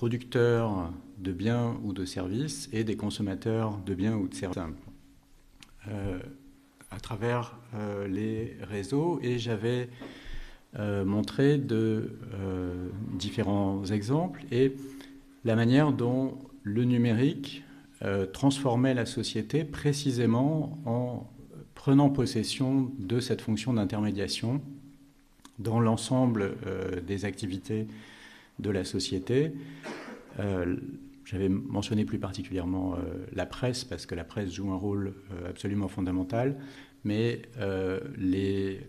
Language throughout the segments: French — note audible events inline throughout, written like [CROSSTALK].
producteurs de biens ou de services et des consommateurs de biens ou de services à travers les réseaux. Et j'avais montré de différents exemples et la manière dont le numérique transformait la société précisément en prenant possession de cette fonction d'intermédiation dans l'ensemble euh, des activités de la société. Euh, j'avais mentionné plus particulièrement euh, la presse, parce que la presse joue un rôle absolument fondamental, mais les,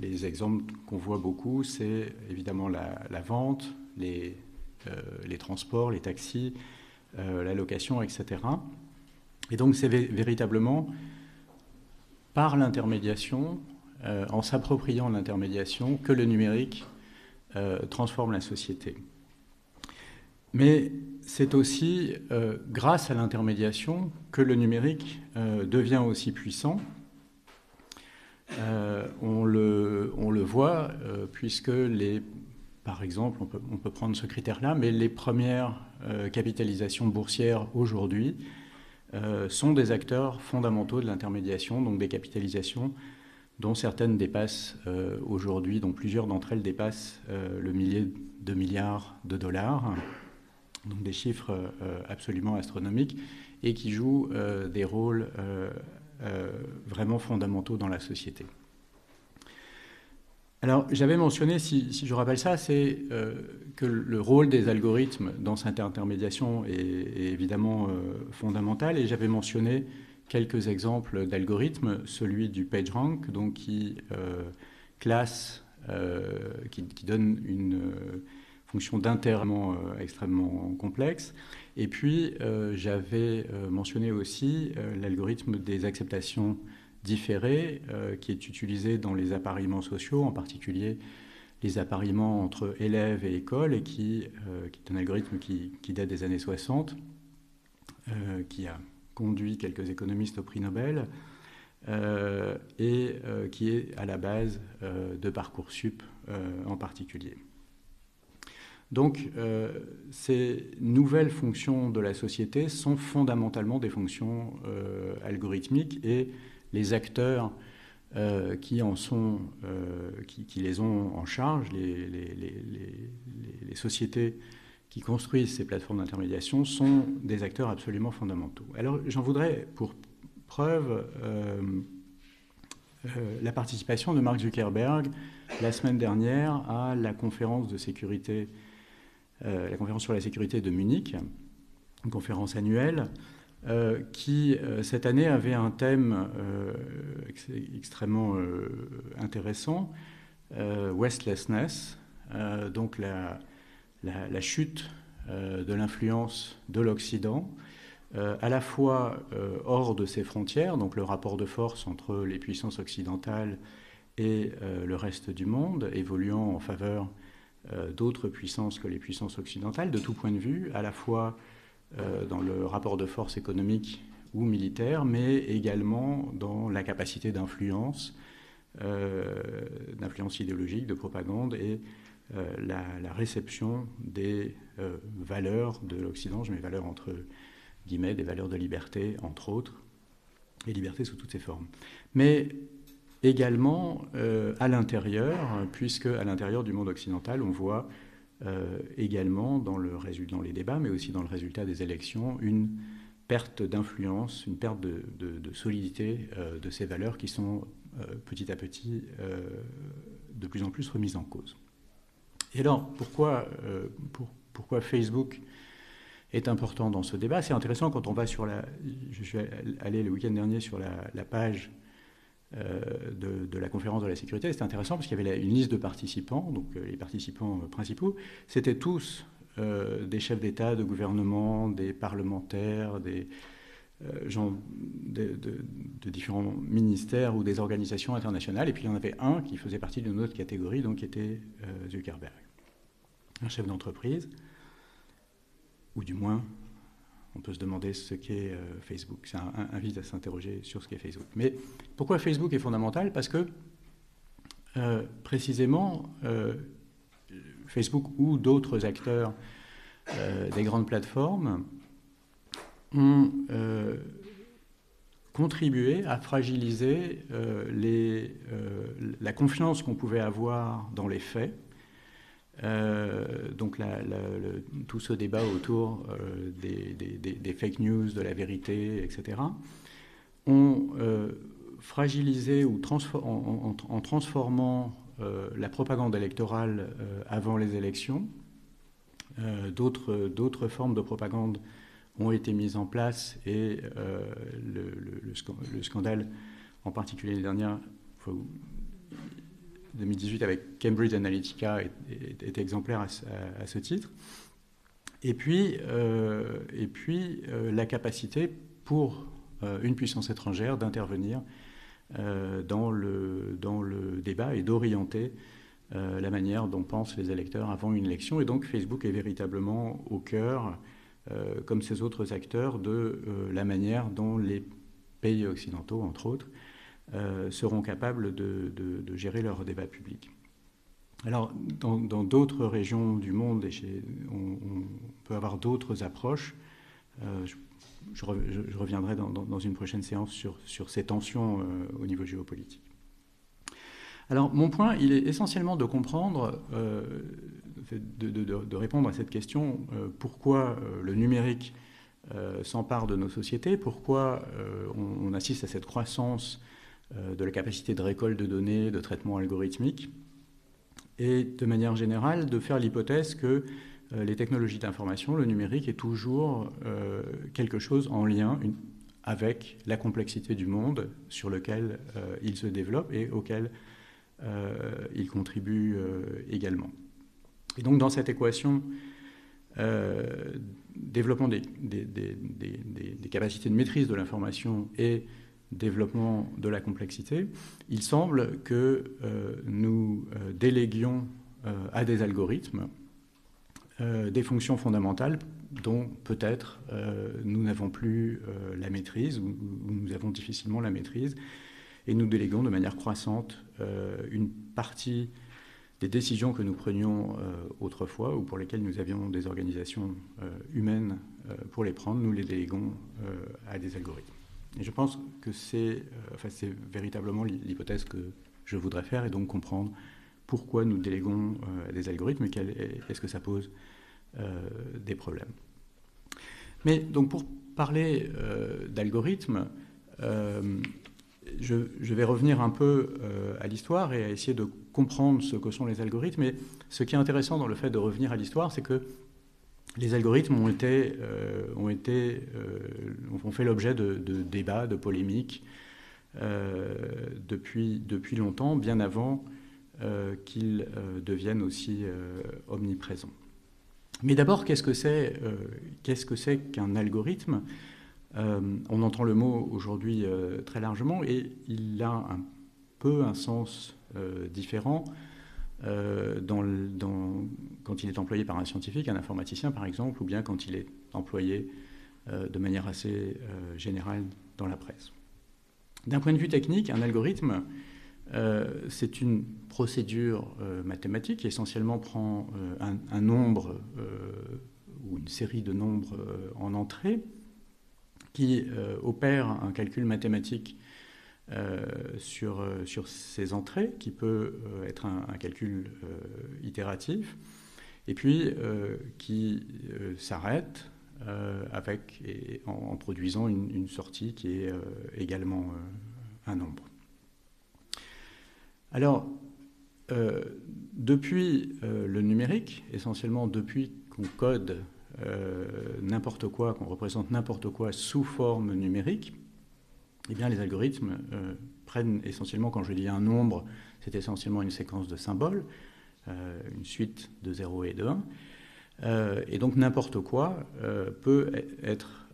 les, exemples qu'on voit beaucoup, c'est évidemment la, la vente, les, les, transports, les taxis, la location, etc. Et donc c'est véritablement par l'intermédiation, euh, en s'appropriant l'intermédiation, que le numérique euh, transforme la société. Mais c'est aussi euh, grâce à l'intermédiation que le numérique devient aussi puissant. On le, voit puisque les, par exemple, on peut, prendre ce critère-là, mais les premières capitalisations boursières aujourd'hui euh, sont des acteurs fondamentaux de l'intermédiation, donc des capitalisations dont certaines dépassent euh, aujourd'hui, dont plusieurs d'entre elles dépassent euh, le millier de milliards de dollars, donc des chiffres absolument astronomiques, et qui jouent des rôles vraiment fondamentaux dans la société. Alors, j'avais mentionné, si, je rappelle ça, c'est euh, que le rôle des algorithmes dans cette intermédiation est, évidemment euh, fondamental, et j'avais mentionné quelques exemples d'algorithmes, celui du PageRank, donc qui euh, classe, qui, donne une fonction d'internement extrêmement complexe, et puis j'avais mentionné aussi l'algorithme des acceptations différé euh, qui est utilisé dans les appareillements sociaux, en particulier les appareillements entre élèves et école, et qui, euh, est un algorithme qui, date des années 60, euh, qui a conduit quelques économistes au prix Nobel, et qui est à la base de Parcoursup en particulier. Donc, ces nouvelles fonctions de la société sont fondamentalement des fonctions algorithmiques et les acteurs euh, qui, en sont, euh, qui, les ont en charge, les, sociétés qui construisent ces plateformes d'intermédiation, sont des acteurs absolument fondamentaux. Alors j'en voudrais pour preuve euh, la participation de Mark Zuckerberg la semaine dernière à la conférence de sécurité, la conférence sur la sécurité de Munich, une conférence annuelle euh, qui euh, cette année avait un thème euh, extrêmement intéressant, Westlessness, donc la, la, chute de l'influence de l'Occident, à la fois hors de ses frontières, donc le rapport de force entre les puissances occidentales et le reste du monde, évoluant en faveur d'autres puissances que les puissances occidentales, de tout point de vue, à la fois euh, dans le rapport de force économique ou militaire, mais également dans la capacité d'influence, euh, d'influence idéologique, de propagande et euh, la, réception des valeurs de l'Occident, je mets valeurs entre guillemets, des valeurs de liberté, entre autres, et liberté sous toutes ses formes. Mais également à l'intérieur, puisque à l'intérieur du monde occidental, on voit euh, également dans, le, dans les débats, mais aussi dans le résultat des élections, une perte d'influence, une perte de, solidité euh, de ces valeurs qui sont euh, petit à petit de plus en plus remises en cause. Et alors, pourquoi, pourquoi Facebook est important dans ce débat? C'est intéressant quand on va sur la... Je suis allé le week-end dernier sur la, page euh, de, la conférence de la sécurité. C'était intéressant parce qu'il y avait une liste de participants, donc euh, les participants euh, principaux, c'était tous des chefs d'État, de gouvernement, des parlementaires, des gens de, différents ministères ou des organisations internationales. Et puis il y en avait un qui faisait partie d'une autre catégorie, donc qui était Zuckerberg, un chef d'entreprise, ou du moins on peut se demander ce qu'est euh, Facebook. Ça invite à s'interroger sur ce qu'est Facebook. Mais pourquoi Facebook est fondamental? Parce que euh, précisément, euh, Facebook ou d'autres acteurs des grandes plateformes ont contribué à fragiliser la confiance qu'on pouvait avoir dans les faits euh, donc tout ce débat autour euh, des, fake news, de la vérité, etc., ont euh, fragilisé ou en, transformant la propagande électorale avant les élections. D'autres formes de propagande ont été mises en place et le, scandale, en particulier les dernières, 2018 avec Cambridge Analytica est, exemplaire à, ce titre. Et puis, euh, et puis euh, la capacité pour euh, une puissance étrangère d'intervenir dans, le, dans le débat et d'orienter la manière dont pensent les électeurs avant une élection. Et donc Facebook est véritablement au cœur, comme ces autres acteurs, de la manière dont les pays occidentaux, entre autres, seront capables de, gérer leur débat public. Alors, dans d'autres régions du monde, on, peut avoir d'autres approches. Euh, je, reviendrai dans, une prochaine séance sur, ces tensions euh, au niveau géopolitique. Alors, mon point, il est essentiellement de comprendre, de, répondre à cette question, pourquoi le numérique s'empare de nos sociétés, pourquoi on, assiste à cette croissance euh, de la capacité de récolte de données, de traitement algorithmique, et de manière générale de faire l'hypothèse que euh, les technologies d'information, le numérique est toujours euh, quelque chose en lien avec la complexité du monde sur lequel il se développe et auquel il contribue également. Et donc dans cette équation, développement des, des, capacités de maîtrise de l'information et développement de la complexité, il semble que euh, nous euh, déléguions euh, à des algorithmes des fonctions fondamentales dont peut-être nous n'avons plus la maîtrise ou, nous avons difficilement la maîtrise et nous déléguons de manière croissante une partie des décisions que nous prenions autrefois ou pour lesquelles nous avions des organisations humaines pour les prendre, nous les déléguons à des algorithmes. Et je pense que c'est euh, enfin, véritablement l'hypothèse que je voudrais faire et donc comprendre pourquoi nous déléguons euh, des algorithmes et est-ce que ça pose euh, des problèmes. Mais donc pour parler d'algorithmes, je, vais revenir un peu à l'histoire et à essayer de comprendre ce que sont les algorithmes. Et ce qui est intéressant dans le fait de revenir à l'histoire, c'est que les algorithmes ont, été, euh, ont, été, euh, ont fait l'objet de, débats, de polémiques euh, depuis, depuis longtemps, bien avant qu'ils deviennent aussi omniprésents. Mais d'abord, qu'est-ce que c'est qu'est-ce que c'est qu'un algorithme? On entend le mot aujourd'hui très largement et il a un peu un sens différent euh, quand il est employé par un scientifique, un informaticien par exemple, ou bien quand il est employé euh, de manière assez euh, générale dans la presse. D'un point de vue technique, un algorithme, c'est une procédure mathématique qui essentiellement prend un, nombre ou une série de nombres en entrée, qui opère un calcul mathématique sur, euh, sur ces entrées, qui peut euh, être un, calcul itératif, et puis qui s'arrête avec, en, produisant une, sortie qui est également un nombre. Alors, depuis le numérique, essentiellement depuis qu'on code n'importe quoi, qu'on représente n'importe quoi sous forme numérique, eh les algorithmes euh, prennent essentiellement, quand je dis un nombre, c'est essentiellement une séquence de symboles, euh, une suite de 0 et de 1. Euh, et donc n'importe quoi peut e-, être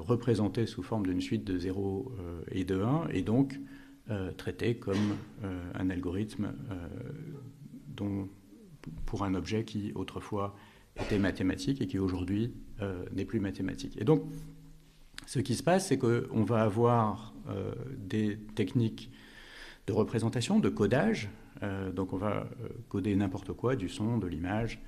représenté sous forme d'une suite de 0 et de 1, et donc traité comme un algorithme dont, pour un objet qui autrefois était mathématique et qui aujourd'hui n'est plus mathématique. Et donc ce qui se passe, c'est qu'on va avoir des techniques de représentation, de codage. Euh, donc on va euh, coder n'importe quoi, du son, de l'image,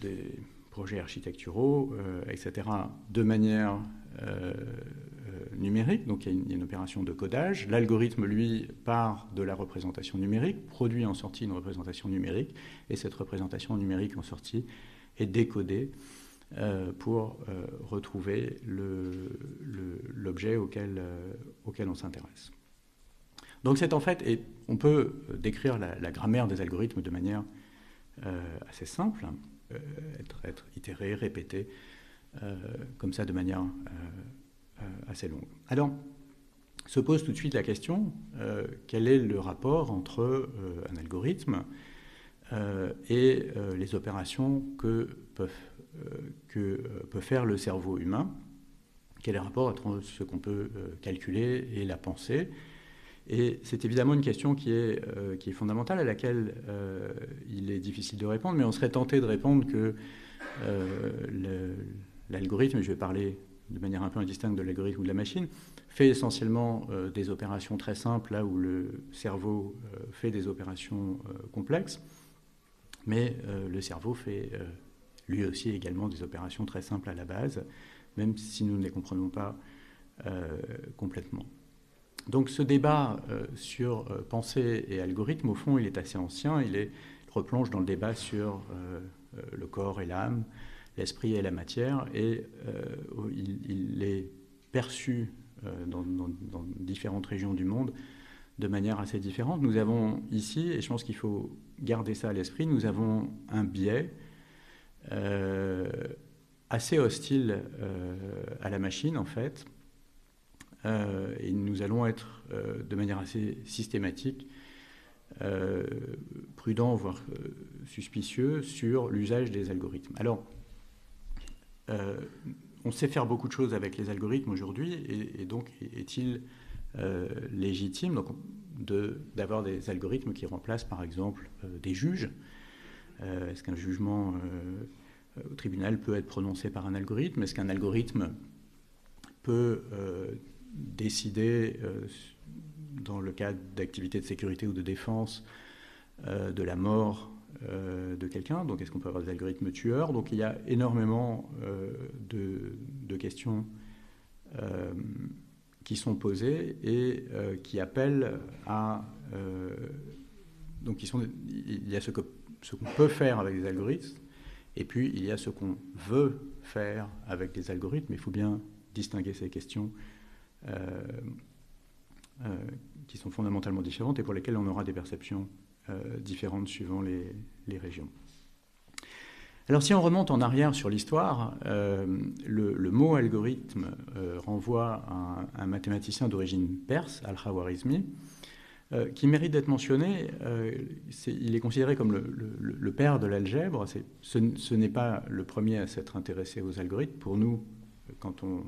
des projets architecturaux, etc., de manière numérique, donc il y, a une, opération de codage. L'algorithme, lui, part de la représentation numérique, produit en sortie une représentation numérique, et cette représentation numérique en sortie est décodée euh, pour euh, retrouver l'objet auquel, euh, auquel on s'intéresse. Donc c'est en fait, et on peut décrire la, grammaire des algorithmes de manière assez simple, être, être, itéré, répété, comme ça de manière assez longue. Alors, se pose tout de suite la question, quel est le rapport entre un algorithme et les opérations que peuvent euh, que euh, peut faire le cerveau humain, quel est le rapport entre ce qu'on peut euh, calculer et la pensée. Et c'est évidemment une question qui est, qui est fondamentale, à laquelle il est difficile de répondre, mais on serait tenté de répondre que l'algorithme, je vais parler de manière un peu indistincte de l'algorithme ou de la machine, fait essentiellement des opérations très simples, là où le cerveau fait des opérations complexes, mais le cerveau fait lui aussi également des opérations très simples à la base, même si nous ne les comprenons pas euh, complètement. Donc ce débat euh, sur euh, pensée et algorithme, au fond, il est assez ancien, il, replonge dans le débat sur le corps et l'âme, l'esprit et la matière, et il, est perçu dans, différentes régions du monde de manière assez différente. Nous avons ici, et je pense qu'il faut garder ça à l'esprit, nous avons un biais euh, assez hostile euh, à la machine, en fait. Euh, et nous allons être de manière assez systématique prudents, voire suspicieux sur l'usage des algorithmes. Alors, on sait faire beaucoup de choses avec les algorithmes aujourd'hui, et, donc est-il légitime d'avoir des algorithmes qui remplacent par exemple des juges est-ce qu'un jugement euh, au tribunal peut être prononcé par un algorithme? Est-ce qu'un algorithme peut euh, décider, dans le cadre d'activités de sécurité ou de défense, de la mort de quelqu'un? Donc, est-ce qu'on peut avoir des algorithmes tueurs? Donc, il y a énormément de, questions qui sont posées et qui appellent à. donc, il y a ce que ce qu'on peut faire avec des algorithmes, et puis il y a ce qu'on veut faire avec des algorithmes. Il faut bien distinguer ces questions euh, euh, qui sont fondamentalement différentes et pour lesquelles on aura des perceptions euh, différentes suivant les, régions. Alors si on remonte en arrière sur l'histoire, le, mot algorithme renvoie à un, mathématicien d'origine perse, Al-Khawarizmi, euh, qui mérite d'être mentionné. Euh, il est considéré comme le, père de l'algèbre. Ce, n'est pas le premier à s'être intéressé aux algorithmes. Pour nous, quand on,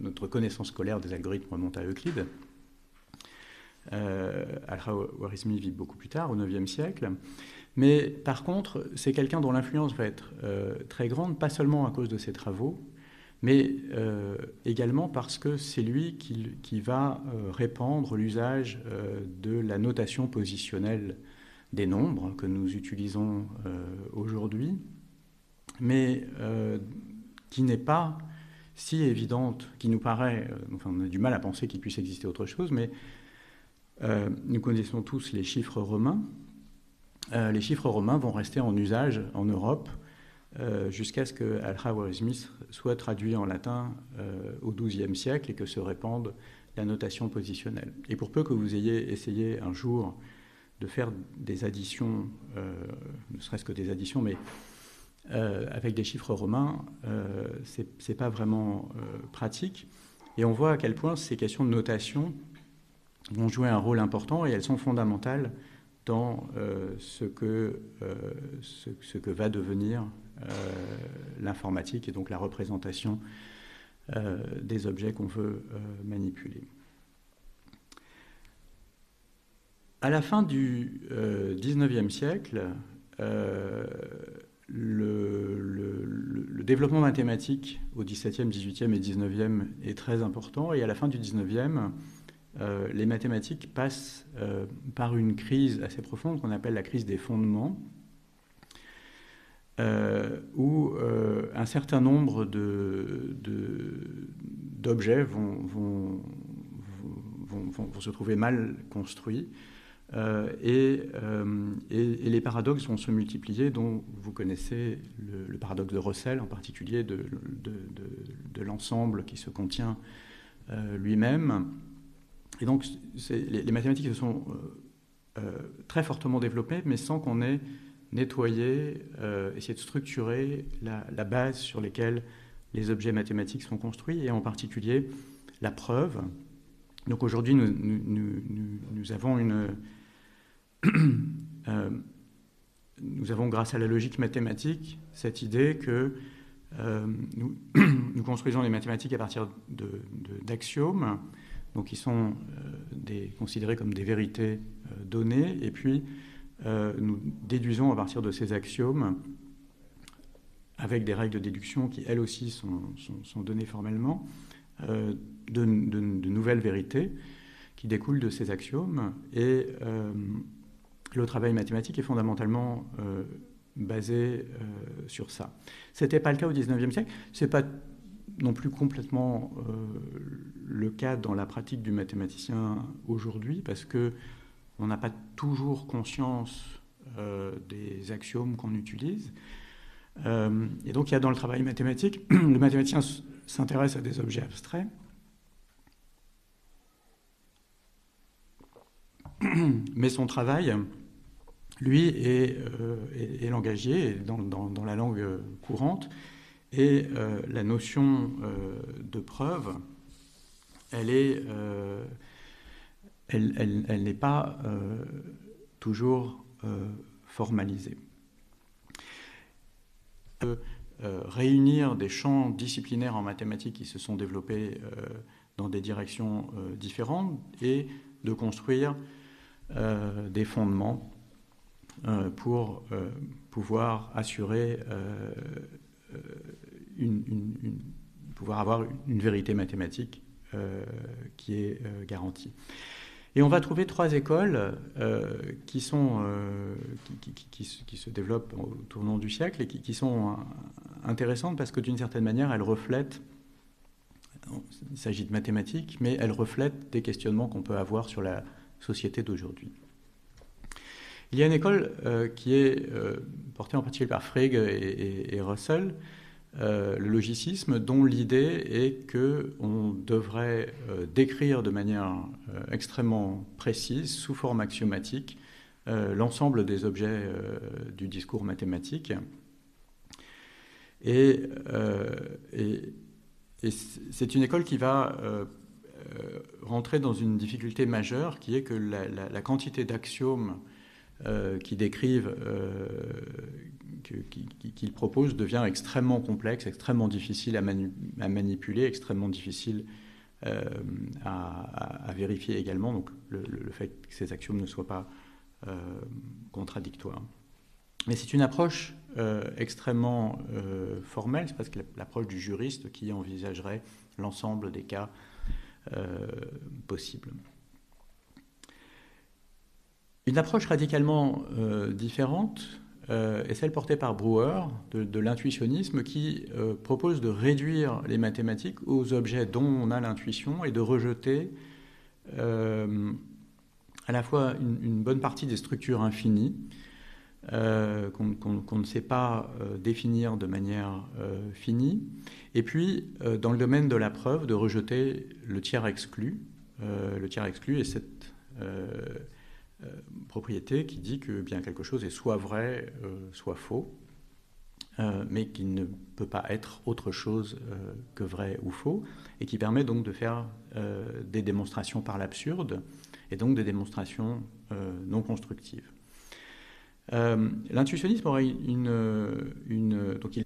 notre connaissance scolaire des algorithmes remonte à Euclide, euh, Al-Khwarizmi vit beaucoup plus tard, au IXe siècle. Mais par contre, c'est quelqu'un dont l'influence va être très grande, pas seulement à cause de ses travaux, mais euh, également parce que c'est lui qui, va euh, répandre l'usage euh, de la notation positionnelle des nombres que nous utilisons aujourd'hui, mais qui n'est pas si évidente, qui nous paraît, enfin on a du mal à penser qu'il puisse exister autre chose, mais nous connaissons tous les chiffres romains. les chiffres romains vont rester en usage en Europe euh, jusqu'à ce que Al-Khawarizmi soit traduit en latin euh, au XIIe siècle et que se répande la notation positionnelle. Et pour peu que vous ayez essayé un jour de faire des additions, euh, ne serait-ce que des additions, mais avec des chiffres romains, ce n'est pas vraiment pratique. Et on voit à quel point ces questions de notation vont jouer un rôle important et elles sont fondamentales dans ce, que, va devenir l'informatique et donc la représentation euh, des objets qu'on veut euh, manipuler. À la fin du XIXe siècle, le, développement mathématique au XVIIe, XVIIIe et XIXe est très important et à la fin du XIXe, les mathématiques passent par une crise assez profonde qu'on appelle la crise des fondements, où un certain nombre d'objets vont, se trouver mal construits. Euh, euh, et, les paradoxes vont se multiplier, dont vous connaissez le, paradoxe de Russell en particulier, de, l'ensemble qui se contient euh, lui-même. Et donc les, mathématiques se sont très fortement développées, mais sans qu'on ait nettoyé, essayé de structurer la, base sur laquelle les objets mathématiques sont construits, et en particulier la preuve. Donc aujourd'hui, nous, avons une [COUGHS] Euh, nous avons, grâce à la logique mathématique, cette idée que euh, nous, [COUGHS] construisons les mathématiques à partir d'axiomes, donc qui sont euh, considérés comme des vérités données, et puis nous déduisons à partir de ces axiomes, avec des règles de déduction qui elles aussi sont, données formellement, de, de, nouvelles vérités qui découlent de ces axiomes. Et le travail mathématique est fondamentalement euh, basé euh, sur ça. Ce n'était pas le cas au XIXe siècle. Ce n'est pas non plus complètement euh, le cas dans la pratique du mathématicien aujourd'hui, parce que on n'a pas toujours conscience des axiomes qu'on utilise. et donc il y a dans le travail mathématique, [CLEARS THROAT] le mathématicien s'intéresse à des objets abstraits. [CLEARS THROAT] Mais son travail lui, est, euh, langagier dans, la langue courante. Et euh, la notion euh, de preuve, elle est, elle, n'est pas toujours formalisée. réunir des champs disciplinaires en mathématiques qui se sont développés dans des directions différentes et de construire des fondements euh, pour euh, pouvoir assurer euh, avoir une vérité mathématique qui est garantie. Et on va trouver trois écoles qui, sont, qui, se développent au tournant du siècle et qui, sont intéressantes parce que d'une certaine manière, elles reflètent, il s'agit de mathématiques, mais elles reflètent des questionnements qu'on peut avoir sur la société d'aujourd'hui. Il y a une école euh, qui est euh, portée en particulier par Frege et, Russell, euh, le logicisme, dont l'idée est qu'on devrait décrire de manière extrêmement précise, sous forme axiomatique, l'ensemble des objets du discours mathématique. Et, c'est une école qui va rentrer dans une difficulté majeure, qui est que la quantité d'axiomes euh, qui décrivent, euh, qu'ils proposent, devient extrêmement complexe, extrêmement difficile à, manipuler, extrêmement difficile euh, à, vérifier également. Donc le, fait que ces axiomes ne soient pas contradictoires. Mais c'est une approche extrêmement formelle, c'est parce que l'approche du juriste qui envisagerait l'ensemble des cas possibles. Une approche radicalement euh, différente euh, est celle portée par Brouwer de, l'intuitionnisme qui euh, propose de réduire les mathématiques aux objets dont on a l'intuition et de rejeter à la fois une, bonne partie des structures infinies qu'on ne sait pas définir de manière finie, et puis dans le domaine de la preuve de rejeter le tiers exclu. le tiers exclu est cette euh, propriété qui dit que bien quelque chose est soit vrai, euh, soit faux, euh, mais qu'il ne peut pas être autre chose que vrai ou faux, et qui permet donc de faire des démonstrations par l'absurde, et donc des démonstrations non constructives. L'intuitionnisme aurait une, donc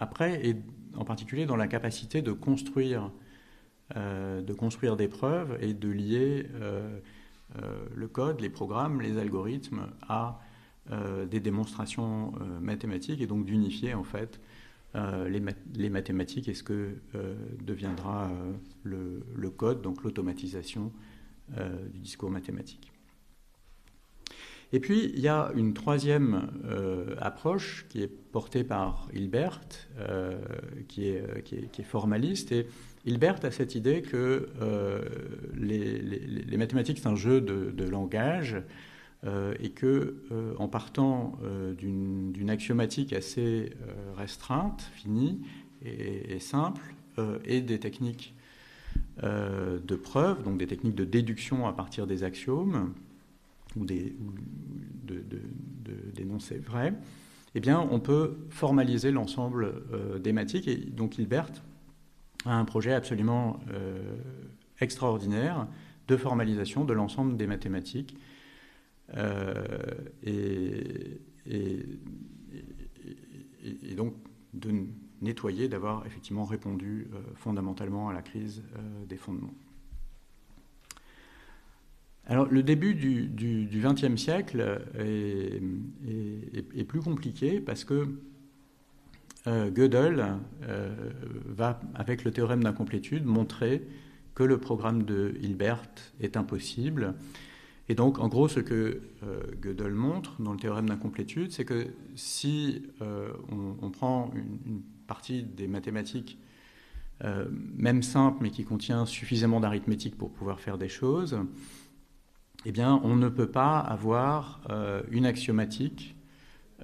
après, et en particulier dans la capacité de construire, de construire des preuves et de lier euh, le code, les programmes, les algorithmes à euh, des démonstrations euh, mathématiques et donc d'unifier en fait les, mathématiques et ce que deviendra le, code, donc l'automatisation du discours mathématique. Et puis, il y a une troisième approche qui est portée par Hilbert, qui, est, qui, est, qui, est, formaliste. Et Hilbert a cette idée que les, les, mathématiques, c'est un jeu de, langage euh, et que, euh, en partant euh, d'une axiomatique assez restreinte, finie et, simple, et des techniques de preuve, donc des techniques de déduction à partir des axiomes ou des d'énoncés vrais, eh bien, on peut formaliser l'ensemble des mathématiques. Et donc, Hilbert a un projet absolument extraordinaire de formalisation de l'ensemble des mathématiques euh, et, donc de nettoyer, d'avoir effectivement répondu euh, fondamentalement à la crise euh, des fondements. Alors, le début du XXe siècle est, plus compliqué parce que Gödel va, avec le théorème d'incomplétude, montrer que le programme de Hilbert est impossible. Et donc, en gros, ce que euh, Gödel montre dans le théorème d'incomplétude, c'est que si euh, on, prend une, partie des mathématiques, euh, même simple, mais qui contient suffisamment d'arithmétique pour pouvoir faire des choses, eh bien, on ne peut pas avoir une axiomatique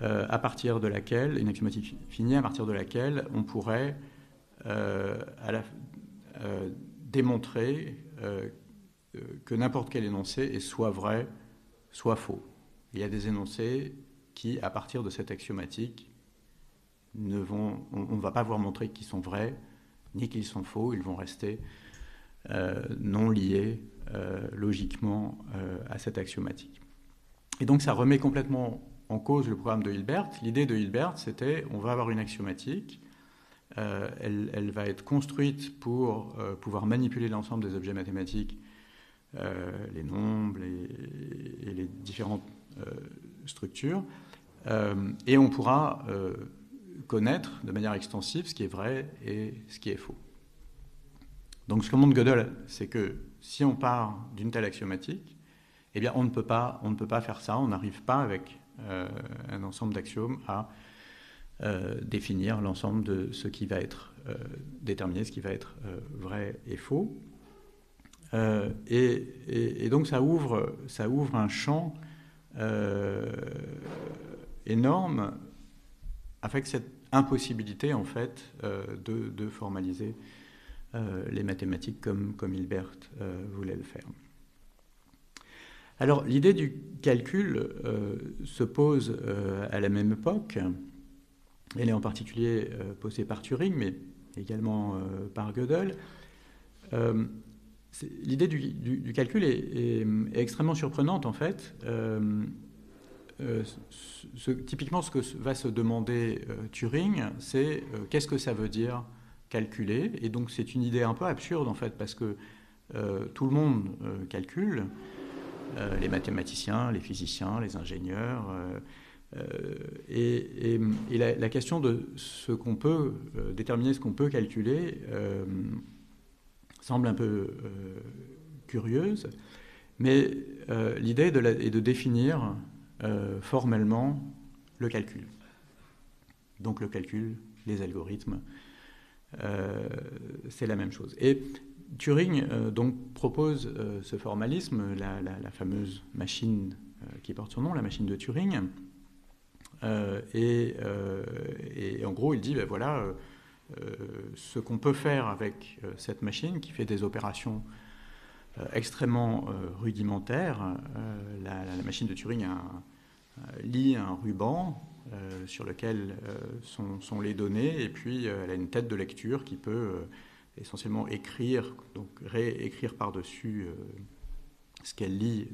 à partir de laquelle, une axiomatique finie à partir de laquelle on pourrait à la, démontrer euh, que n'importe quel énoncé est soit vrai, soit faux. Il y a des énoncés qui, à partir de cette axiomatique, ne vont, on ne va pas voir montrer qu'ils sont vrais ni qu'ils sont faux, ils vont rester euh, non liés euh, logiquement à cette axiomatique. Et donc ça remet complètement en cause le programme de Hilbert. L'idée de Hilbert, c'était on va avoir une axiomatique, elle, elle, va être construite pour pouvoir manipuler l'ensemble des objets mathématiques euh, les nombres et les différentes euh, structures. Euh, et on pourra connaître de manière extensive ce qui est vrai et ce qui est faux. Donc ce que montre Gödel, c'est que si on part d'une telle axiomatique, eh bien on ne peut pas faire ça, on n'arrive pas avec un ensemble d'axiomes à définir l'ensemble de ce qui va être déterminé, ce qui va être vrai et faux. Euh, et, donc ça ouvre, ça ouvre un champ euh, énorme avec cette impossibilité en fait euh, de, formaliser les mathématiques comme, comme Hilbert voulait le faire. Alors l'idée du calcul se pose à la même époque. Elle est en particulier posée par Turing, mais également par Gödel. L'idée du, calcul est, extrêmement surprenante en fait. Euh, euh, typiquement, ce que va se demander euh, Turing, c'est qu'est-ce que ça veut dire calculer? Et donc, c'est une idée un peu absurde en fait, parce que tout le monde calcule, les mathématiciens, les physiciens, les ingénieurs. et, la, question de ce qu'on peut déterminer, ce qu'on peut calculer semble un peu euh, curieuse, mais euh, l'idée est, de définir euh, formellement le calcul. Donc le calcul, les algorithmes, c'est la même chose. Et Turing donc propose ce formalisme, la, fameuse machine qui porte son nom, la machine de Turing. Et, en gros, il dit, ben voilà, euh, ce qu'on peut faire avec euh, cette machine qui fait des opérations euh, extrêmement rudimentaires. La, machine de Turing lit un ruban sur lequel sont, les données. Et puis elle a une tête de lecture qui peut essentiellement écrire, donc réécrire par-dessus ce qu'elle lit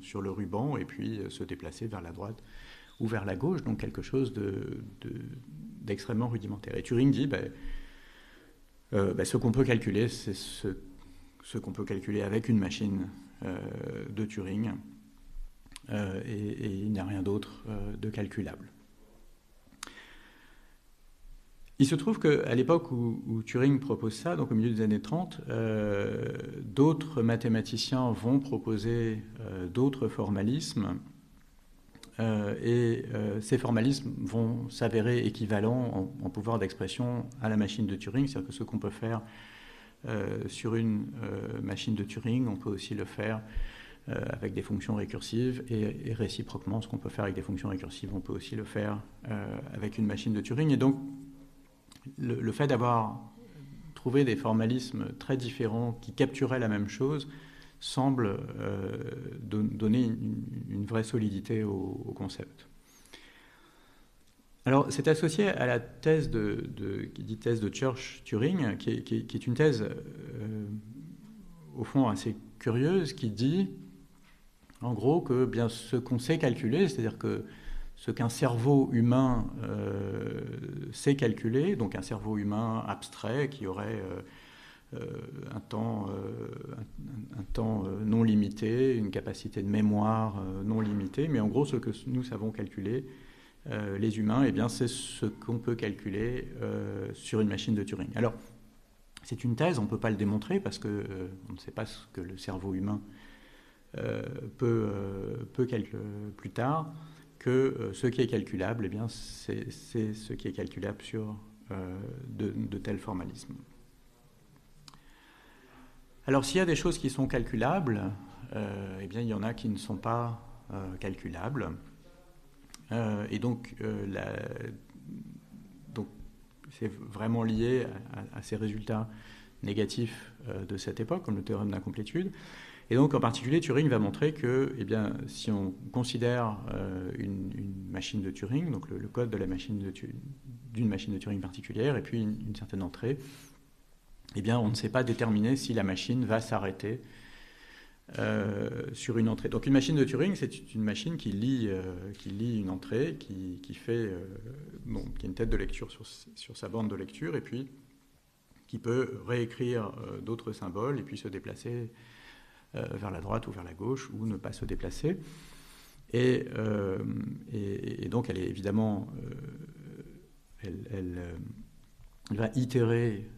sur le ruban et puis se déplacer vers la droite ou vers la gauche, donc quelque chose d'extrêmement rudimentaire. Et Turing dit, ben, euh, ben, ce qu'on peut calculer, c'est ce, qu'on peut calculer avec une machine euh, de Turing, euh, et, il n'y a rien d'autre de calculable. Il se trouve qu'à l'époque où, où, Turing propose ça, donc au milieu des années 30, d'autres mathématiciens vont proposer d'autres formalismes et ces formalismes vont s'avérer équivalents en, pouvoir d'expression à la machine de Turing, c'est-à-dire que ce qu'on peut faire sur une machine de Turing, on peut aussi le faire avec des fonctions récursives et, réciproquement, ce qu'on peut faire avec des fonctions récursives, on peut aussi le faire avec une machine de Turing. Et donc, le fait d'avoir trouver des formalismes très différents qui capturaient la même chose semble euh, donner une, vraie solidité au, concept. Alors, c'est associé à la thèse de, qui dit thèse de Church-Turing, qui, est une thèse, euh, au fond, assez curieuse, qui dit, en gros, que ce qu'on sait calculer, c'est-à-dire que ce qu'un cerveau humain euh, sait calculer, donc un cerveau humain abstrait qui aurait euh, euh, un temps, non limité, une capacité de mémoire non limitée, mais en gros ce que nous savons calculer, les humains, eh c'est ce qu'on peut calculer sur une machine de Turing. Alors, c'est une thèse, on ne peut pas le démontrer parce qu'on ne sait pas ce que le cerveau humain peut, peut calculer plus tard que euh, ce qui est calculable, eh c'est ce qui est calculable sur euh, de, tels formalismes. Alors s'il y a des choses qui sont calculables, euh, eh bien, il y en a qui ne sont pas calculables. et donc c'est vraiment lié à, ces résultats négatifs de cette époque, comme le théorème d'incomplétude. Et donc, en particulier, Turing va montrer que, eh bien, si on considère euh, une, machine de Turing, donc le, code machine d'une machine de Turing particulière, et puis une, certaine entrée, eh bien, on ne sait pas déterminer si la machine va s'arrêter euh, sur une entrée. Donc, une machine de Turing, c'est une machine qui lit, euh, qui lit une entrée, qui, fait, bon, qui a une tête de lecture sur, sur, sa bande de lecture, et puis qui peut réécrire d'autres symboles et puis se déplacer vers la droite ou vers la gauche, ou ne pas se déplacer. Et, euh, donc, elle est évidemment, euh, elle, va itérer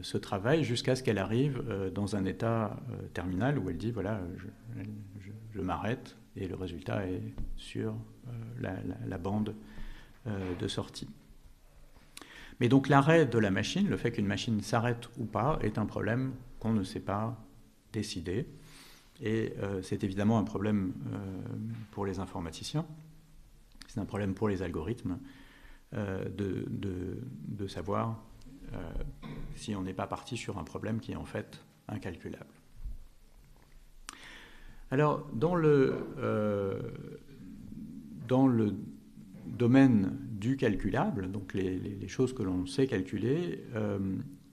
ce travail jusqu'à ce qu'elle arrive dans un état terminal où elle dit voilà, je, m'arrête et le résultat est sur la, bande de sortie. Mais donc l'arrêt de la machine, le fait qu'une machine s'arrête ou pas, est un problème qu'on ne sait pas décider. Et euh, c'est évidemment un problème euh, pour les informaticiens, c'est un problème pour les algorithmes euh, de, savoir si on n'est pas parti sur un problème qui est en fait incalculable. Alors, dans le, domaine du calculable, donc les, les choses que l'on sait calculer,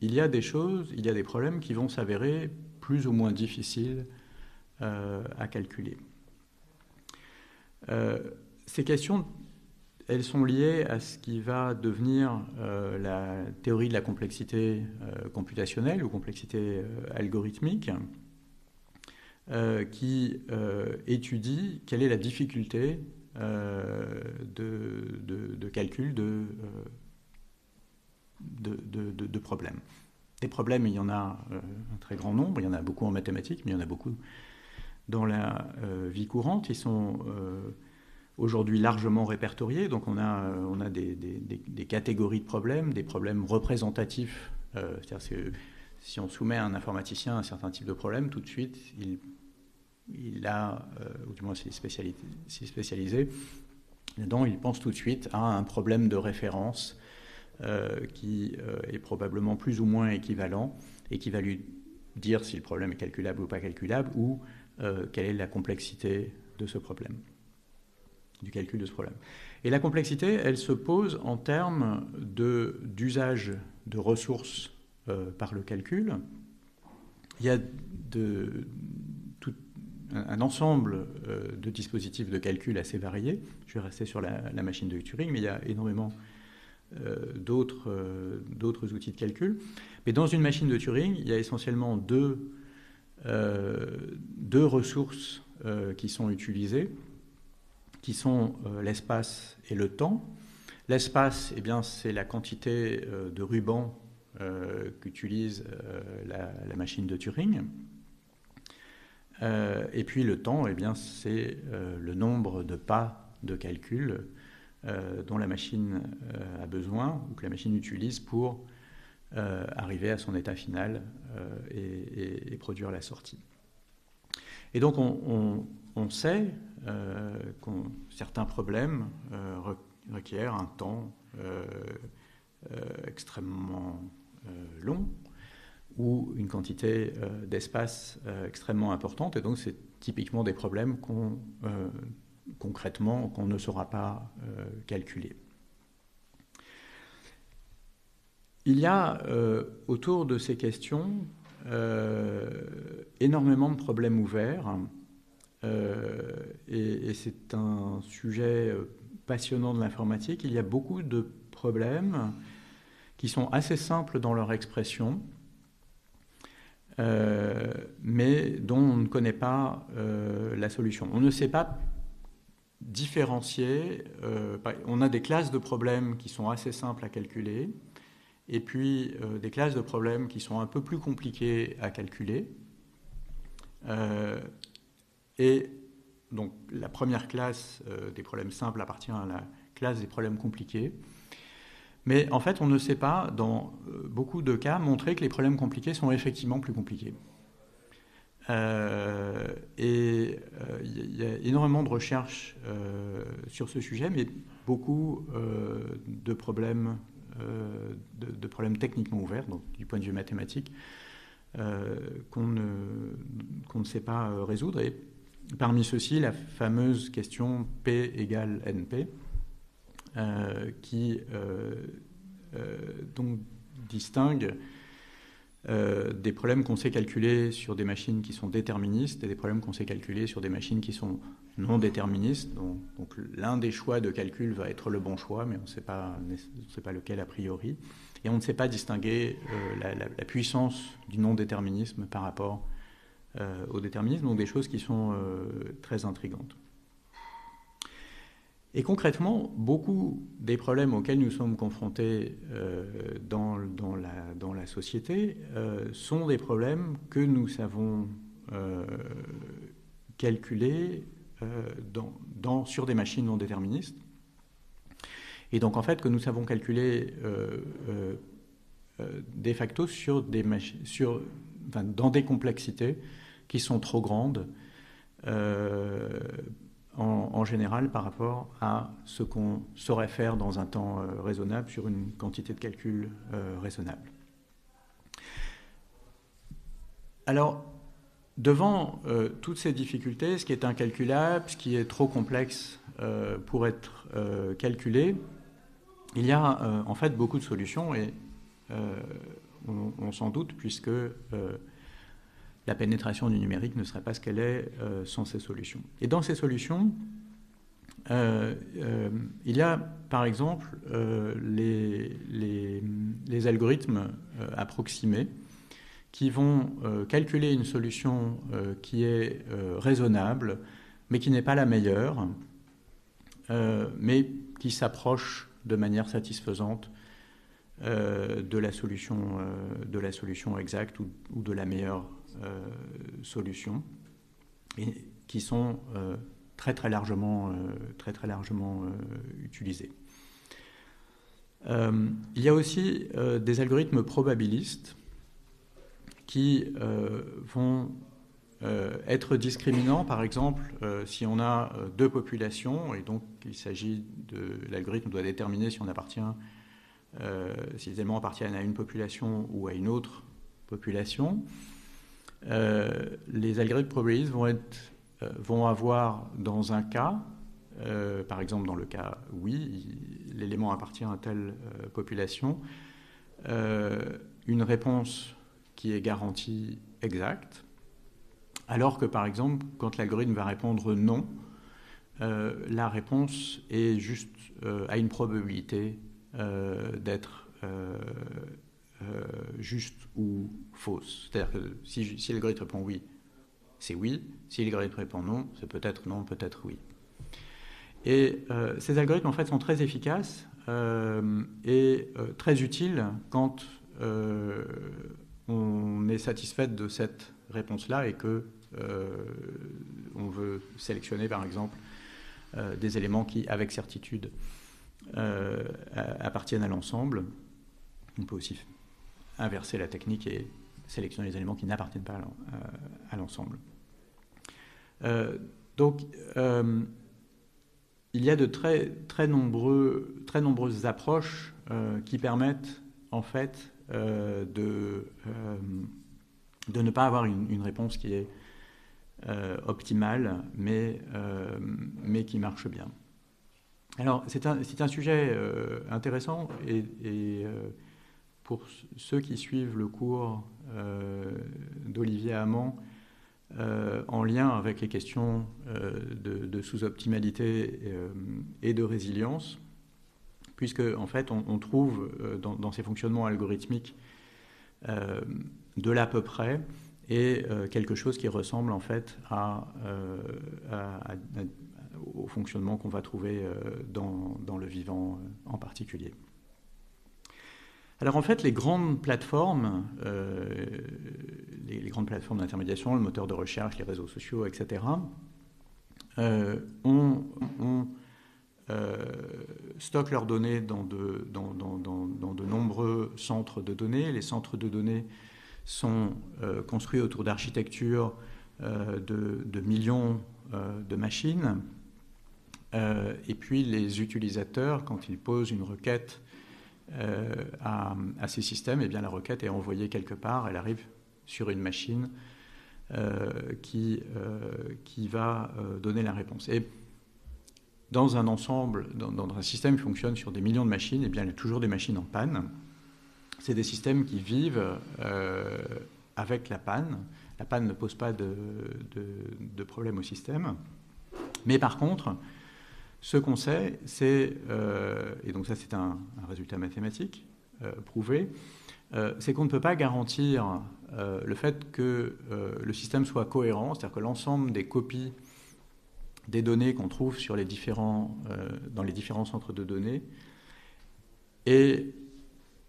il y a des choses, il y a des problèmes qui vont s'avérer plus ou moins difficiles à calculer. Euh, ces questions, elles sont liées à ce qui va devenir euh, la théorie de la complexité computationnelle ou complexité algorithmique, qui étudie quelle est la difficulté de, calcul de, de, problèmes. Des problèmes, il y en a un très grand nombre, il y en a beaucoup en mathématiques, mais il y en a beaucoup dans la euh, vie courante. Ils sont euh, aujourd'hui largement répertoriés. Donc on a, euh, on a des, catégories de problèmes, des problèmes représentatifs. C'est-à-dire que si on soumet à un informaticien un certain type de problème, tout de suite, il, a, ou du moins s'il est, spécialisé, dedans, il pense tout de suite à un problème de référence qui est probablement plus ou moins équivalent et qui va lui dire si le problème est calculable ou pas calculable, ou euh, quelle est la complexité de ce problème, du calcul de ce problème. Et la complexité, elle se pose en termes d'usage de, ressources euh, par le calcul. Il y a un, ensemble euh, de dispositifs de calcul assez variés. Je vais rester sur la, machine de Turing, mais il y a énormément d'autres outils de calcul. Mais dans une machine de Turing, il y a essentiellement deux deux ressources euh, qui sont utilisées, qui sont euh, l'espace et le temps. L'espace, eh bien, c'est la quantité de rubans qu'utilise la, machine de Turing. et puis le temps, eh bien, c'est le nombre de pas de calcul dont la machine a besoin ou que la machine utilise pour arriver à son état final et, produire la sortie. Et donc on, sait que certains problèmes requièrent un temps extrêmement long ou une quantité euh, d'espace euh, extrêmement importante. Et donc, c'est typiquement des problèmes euh, concrètement, qu'on ne saura pas calculer. Il y a autour de ces questions énormément de problèmes ouverts. et, c'est un sujet passionnant de l'informatique. Il y a beaucoup de problèmes qui sont assez simples dans leur expression, euh, mais dont on ne connaît pas euh, la solution. On ne sait pas différencier. Euh, on a des classes de problèmes qui sont assez simples à calculer, et puis des classes de problèmes qui sont un peu plus compliquées à calculer. et donc la première classe des problèmes simples appartient à la classe des problèmes compliqués. Mais en fait, on ne sait pas, dans euh, beaucoup de cas, montrer que les problèmes compliqués sont effectivement plus compliqués. Euh, et il euh, y a énormément de recherches sur ce sujet, mais beaucoup de problèmes, de, problèmes techniquement ouverts, donc du point de vue mathématique, qu'on ne, ne, sait pas résoudre. Et parmi ceux-ci, la fameuse question P égale NP, euh, qui euh, euh, donc distingue des problèmes qu'on sait calculer sur des machines qui sont déterministes et des problèmes qu'on sait calculer sur des machines qui sont non déterministes. Donc, l'un des choix de calcul va être le bon choix, mais on ne sait pas, lequel a priori. Et on ne sait pas distinguer la, puissance du non-déterminisme par rapport au déterminisme, donc des choses qui sont très intrigantes. Et concrètement, beaucoup des problèmes auxquels nous sommes confrontés euh, dans, la, société euh, sont des problèmes que nous savons euh, calculer sur des machines non déterministes. Et donc en fait que nous savons calculer de facto sur des sur, dans des complexités qui sont trop grandes en, général par rapport à ce qu'on saurait faire dans un temps euh, raisonnable sur une quantité de calcul euh, raisonnable. Alors, devant euh, toutes ces difficultés, ce qui est incalculable, ce qui est trop complexe pour être calculé, il y a en fait beaucoup de solutions et on, on s'en doute puisque la pénétration du numérique ne serait pas ce qu'elle est euh, sans ces solutions. Et dans ces solutions, euh, euh, il y a par exemple les, algorithmes approximés qui vont calculer une solution qui est raisonnable, mais qui n'est pas la meilleure, mais qui s'approche de manière satisfaisante de, la solution, exacte ou, de la meilleure solutions et qui sont euh, très très largement, euh, très, très largement utilisées. il y a aussi des algorithmes probabilistes qui vont être discriminants, par exemple, si on a deux populations, et donc il s'agit de l'algorithme doit déterminer si on appartient, si les éléments appartiennent à une population ou à une autre population. Euh, les algorithmes probabilistes euh, vont avoir dans un cas, euh, par exemple dans le cas oui, l'élément appartient à telle population, une réponse qui est garantie exacte, alors que par exemple quand l'algorithme va répondre non, la réponse est juste à une probabilité d'être euh, juste ou fausse. C'est-à-dire que si, l'algorithme répond oui, c'est oui. Si l'algorithme répond non, c'est peut-être non, peut-être oui. Et euh, ces algorithmes, en fait, sont très efficaces euh, et très utiles quand on est satisfait de cette réponse-là et que on veut sélectionner, par exemple, des éléments qui, avec certitude, appartiennent à l'ensemble. On peut aussi inverser la technique et sélectionner les éléments qui n'appartiennent pas à l'ensemble. donc, il y a de très, très, nombreux, très nombreuses approches qui permettent en fait de de ne pas avoir une, réponse qui est euh, optimale, mais, euh, mais qui marche bien. Alors, c'est un, un, sujet euh, intéressant et, pour ceux qui suivent le cours d'Olivier Hamon en lien avec les questions de, sous-optimalité et de résilience, puisque en fait on, trouve dans, ces fonctionnements algorithmiques de l'à peu près et euh, quelque chose qui ressemble en fait euh, au fonctionnement qu'on va trouver euh, dans, le vivant en particulier. Alors en fait, les grandes plateformes, les, grandes plateformes d'intermédiation, le moteur de recherche, les réseaux sociaux, etc., ont, stockent leurs données dans de, nombreux centres de données. Les centres de données sont euh, construits autour d'architectures euh, de, millions euh, de machines. et puis les utilisateurs, quand ils posent une requête à, ces systèmes, eh bien la requête est envoyée quelque part, elle arrive sur une machine qui, qui va donner la réponse. Et dans un ensemble, dans, un système qui fonctionne sur des millions de machines, eh bien, il y a toujours des machines en panne c'est des systèmes qui vivent euh, avec la panne. La panne ne pose pas de, problème au système. Mais par contre, ce qu'on sait, c'est, euh, et donc ça c'est un, résultat mathématique euh, prouvé, c'est qu'on ne peut pas garantir le fait que le système soit cohérent, c'est-à-dire que l'ensemble des copies des données qu'on trouve dans les différents centres de données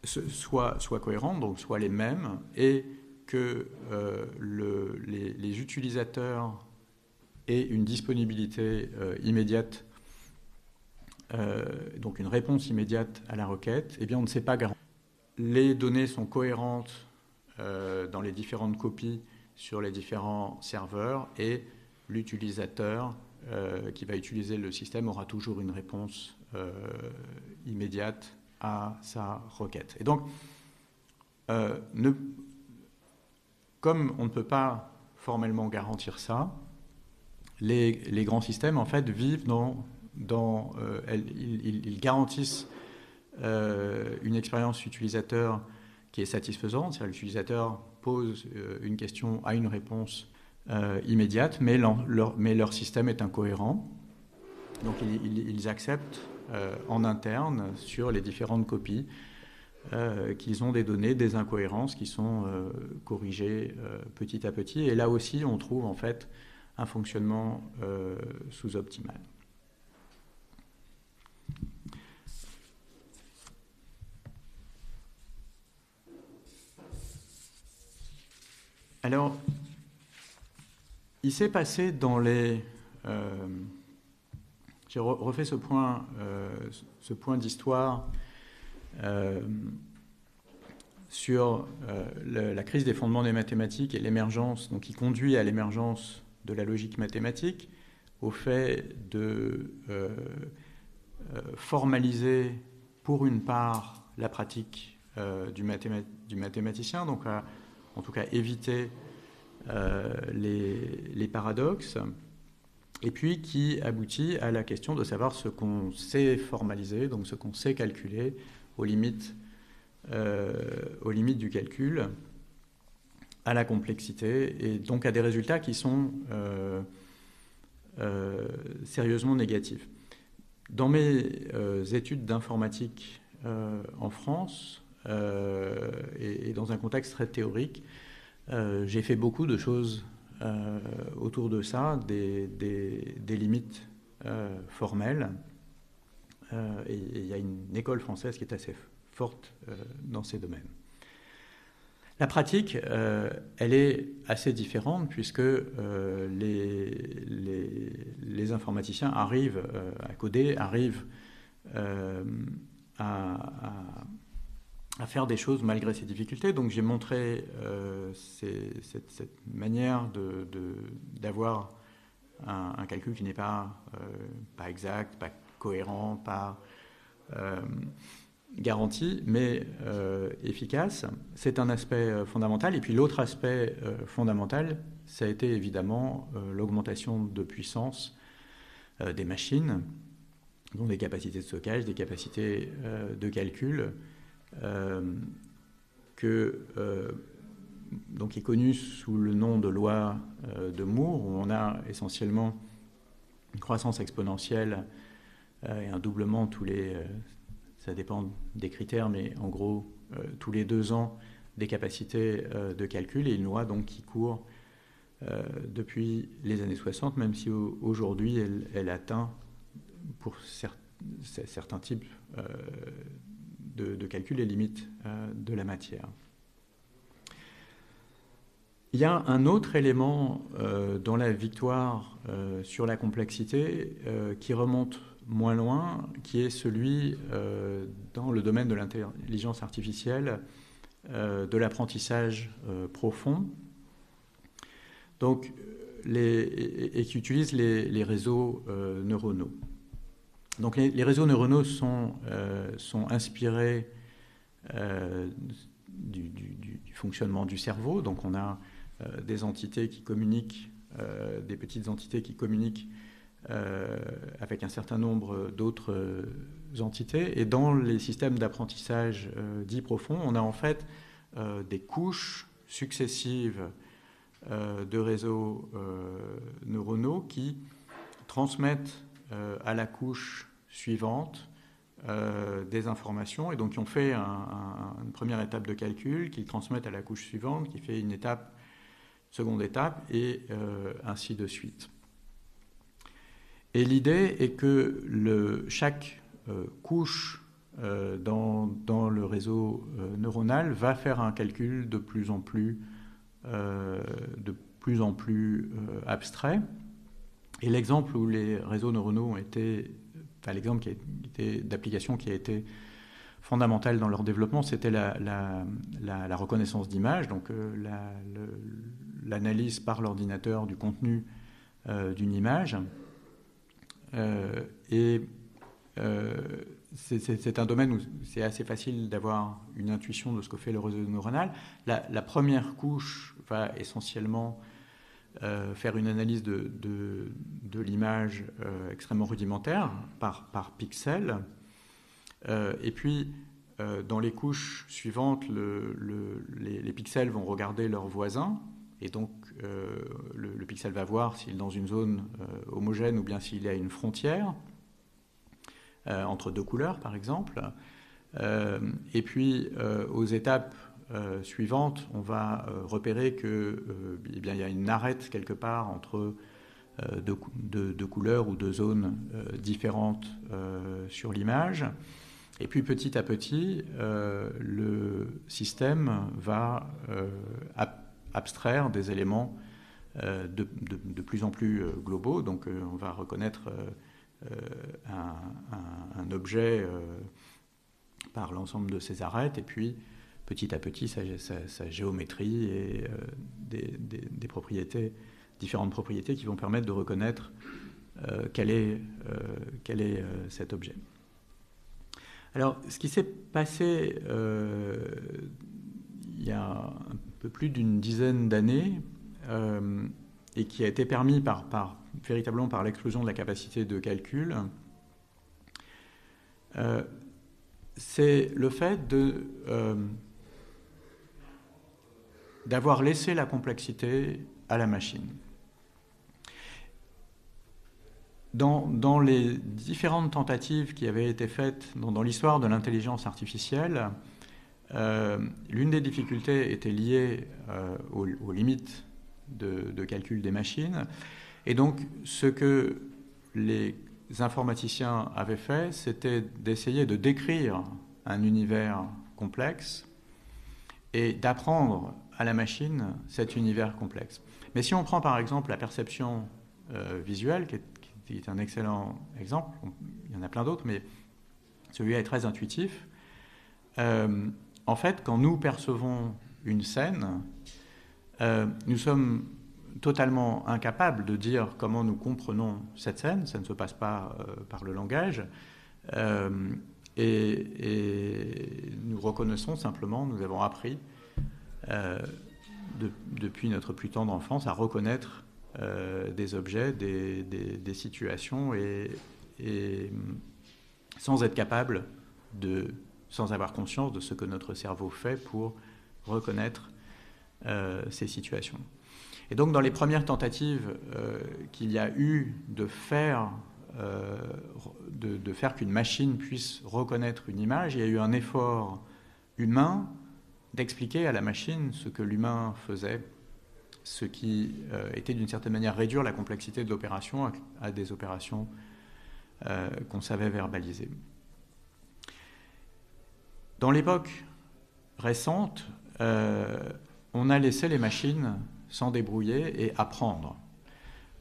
soient, soit cohérentes, donc soient les mêmes, et que euh, les, utilisateurs aient une disponibilité euh, immédiate, euh, donc une réponse immédiate à la requête, eh bien on ne sait pas garantir. Les données sont cohérentes dans les différentes copies sur les différents serveurs et l'utilisateur qui va utiliser le système aura toujours une réponse immédiate à sa requête. Et donc, euh, comme on ne peut pas formellement garantir ça, les, les grands systèmes en fait vivent dans, euh, ils, garantissent euh, une expérience utilisateur qui est satisfaisante, c'est-à-dire l'utilisateur pose une question à une réponse immédiate, mais leur, système est incohérent. Donc ils, ils acceptent euh, en interne sur les différentes copies, euh, qu'ils ont des données, des incohérences qui sont euh, corrigées petit à petit. Et là aussi, on trouve en fait un fonctionnement sous-optimal. Alors, il s'est passé dans les j'ai refait ce point, euh, point d'histoire euh, sur euh, la crise des fondements des mathématiques et l'émergence, donc qui conduit à l'émergence de la logique mathématique, au fait de formaliser pour une part la pratique du, du, mathématicien, donc en tout cas éviter les, les paradoxes et puis qui aboutit à la question de savoir ce qu'on sait formaliser, donc ce qu'on sait calculer aux limites, euh, aux limites du calcul, à la complexité, et donc à des résultats qui sont euh, euh, sérieusement négatifs. Dans mes études d'informatique en France, et, et, dans un contexte très théorique, j'ai fait beaucoup de choses euh, autour de ça des, limites euh, formelles. Euh, et il y a une école française qui est assez forte dans ces domaines. La pratique, euh, elle est assez différente puisque euh, les, informaticiens arrivent euh, à coder, arrivent à, faire des choses malgré ces difficultés. Donc j'ai montré cette, cette, manière d'avoir un, calcul qui n'est pas, pas exact, pas cohérent, pas garantie, mais euh, efficace. C'est un aspect euh, fondamental. Et puis l'autre aspect euh, fondamental, ça a été évidemment l'augmentation de puissance des machines, dont des capacités de stockage, des capacités de calcul, que, donc qui est connu sous le nom de loi de Moore, où on a essentiellement une croissance exponentielle et un doublement tous les ça dépend des critères, mais en gros, euh, tous les deux ans, des capacités euh, de calcul et une loi donc qui court euh, depuis les années 60, même si aujourd'hui elle, atteint pour certains types de, calcul les limites de la matière. Il y a un autre élément dans la victoire sur la complexité qui remonte moins loin, qui est celui euh, dans le domaine de l'intelligence artificielle, euh, de l'apprentissage euh, profond, et, qui utilise les, réseaux neuronaux. Donc les, réseaux neuronaux sont, sont inspirés du, du, fonctionnement du cerveau. Donc on a des entités qui communiquent, des petites entités qui communiquent euh, avec un certain nombre d'autres euh, entités. Et dans les systèmes d'apprentissage euh, dits profonds, on a en fait des couches successives de réseaux neuronaux qui transmettent à la couche suivante des informations et donc qui ont fait une première étape de calcul, qui transmettent à la couche suivante, qui fait une étape, seconde étape, et ainsi de suite. Et l'idée est que chaque euh, couche euh, dans, dans, le réseau euh, neuronal va faire un calcul de plus en plus, de plus, en plus abstrait. Et l'exemple où les réseaux neuronaux ont été, enfin l'exemple d'application qui a été fondamental dans leur développement, c'était la, reconnaissance d'image, donc l'analyse par l'ordinateur du contenu d'une image. Euh, et euh, c'est un domaine où c'est assez facile d'avoir une intuition de ce que fait le réseau neuronal. La, première couche va essentiellement euh, faire une analyse de, de, l'image extrêmement rudimentaire par, par pixel. et puis, dans les couches suivantes, le, les, pixels vont regarder leurs voisins. Et donc, euh, le, pixel va voir s'il est dans une zone euh, homogène ou bien s'il y a une frontière euh, entre deux couleurs, par exemple. et puis, aux étapes suivantes, on va repérer que eh bien, il y a une arête quelque part entre deux, couleurs ou deux zones différentes sur l'image. Et puis petit à petit, le système va abstraire des éléments euh, de, plus en plus euh, globaux. Donc euh, on va reconnaître un, objet par l'ensemble de ses arêtes et puis petit à petit sa, géométrie et des, propriétés, différentes propriétés qui vont permettre de reconnaître quel est, quel est cet objet. Alors, ce qui s'est passé il y a un peu plus d'une dizaine d'années euh, et qui a été permis par, véritablement par l'explosion de la capacité de calcul, euh, c'est le fait de, euh, d'avoir laissé la complexité à la machine. Dans, les différentes tentatives qui avaient été faites dans, dans l'histoire de l'intelligence artificielle, euh, l'une des difficultés était liée euh, aux, limites de, calcul des machines. Et donc, ce que les informaticiens avaient fait, c'était d'essayer de décrire un univers complexe et d'apprendre à la machine cet univers complexe. Mais si on prend par exemple la perception visuelle, qui est, un excellent exemple, il y en a plein d'autres, mais celui-là est très intuitif, en fait, quand nous percevons une scène, nous sommes totalement incapable de dire comment nous comprenons cette scène, ça ne se passe pas euh, par le langage, euh, et, nous reconnaissons simplement, nous avons appris euh, depuis notre plus tendre enfance à reconnaître des objets, des, situations, et, sans être capable de, sans avoir conscience de ce que notre cerveau fait pour reconnaître ces situations. Et donc dans les premières tentatives euh, qu'il y a eu de faire, euh, de, faire qu'une machine puisse reconnaître une image, il y a eu un effort humain d'expliquer à la machine ce que l'humain faisait, ce qui euh, était d'une certaine manière réduire la complexité de l'opération à, des opérations qu'on savait verbaliser. Dans l'époque récente, on a laissé les machines s'en débrouiller et apprendre.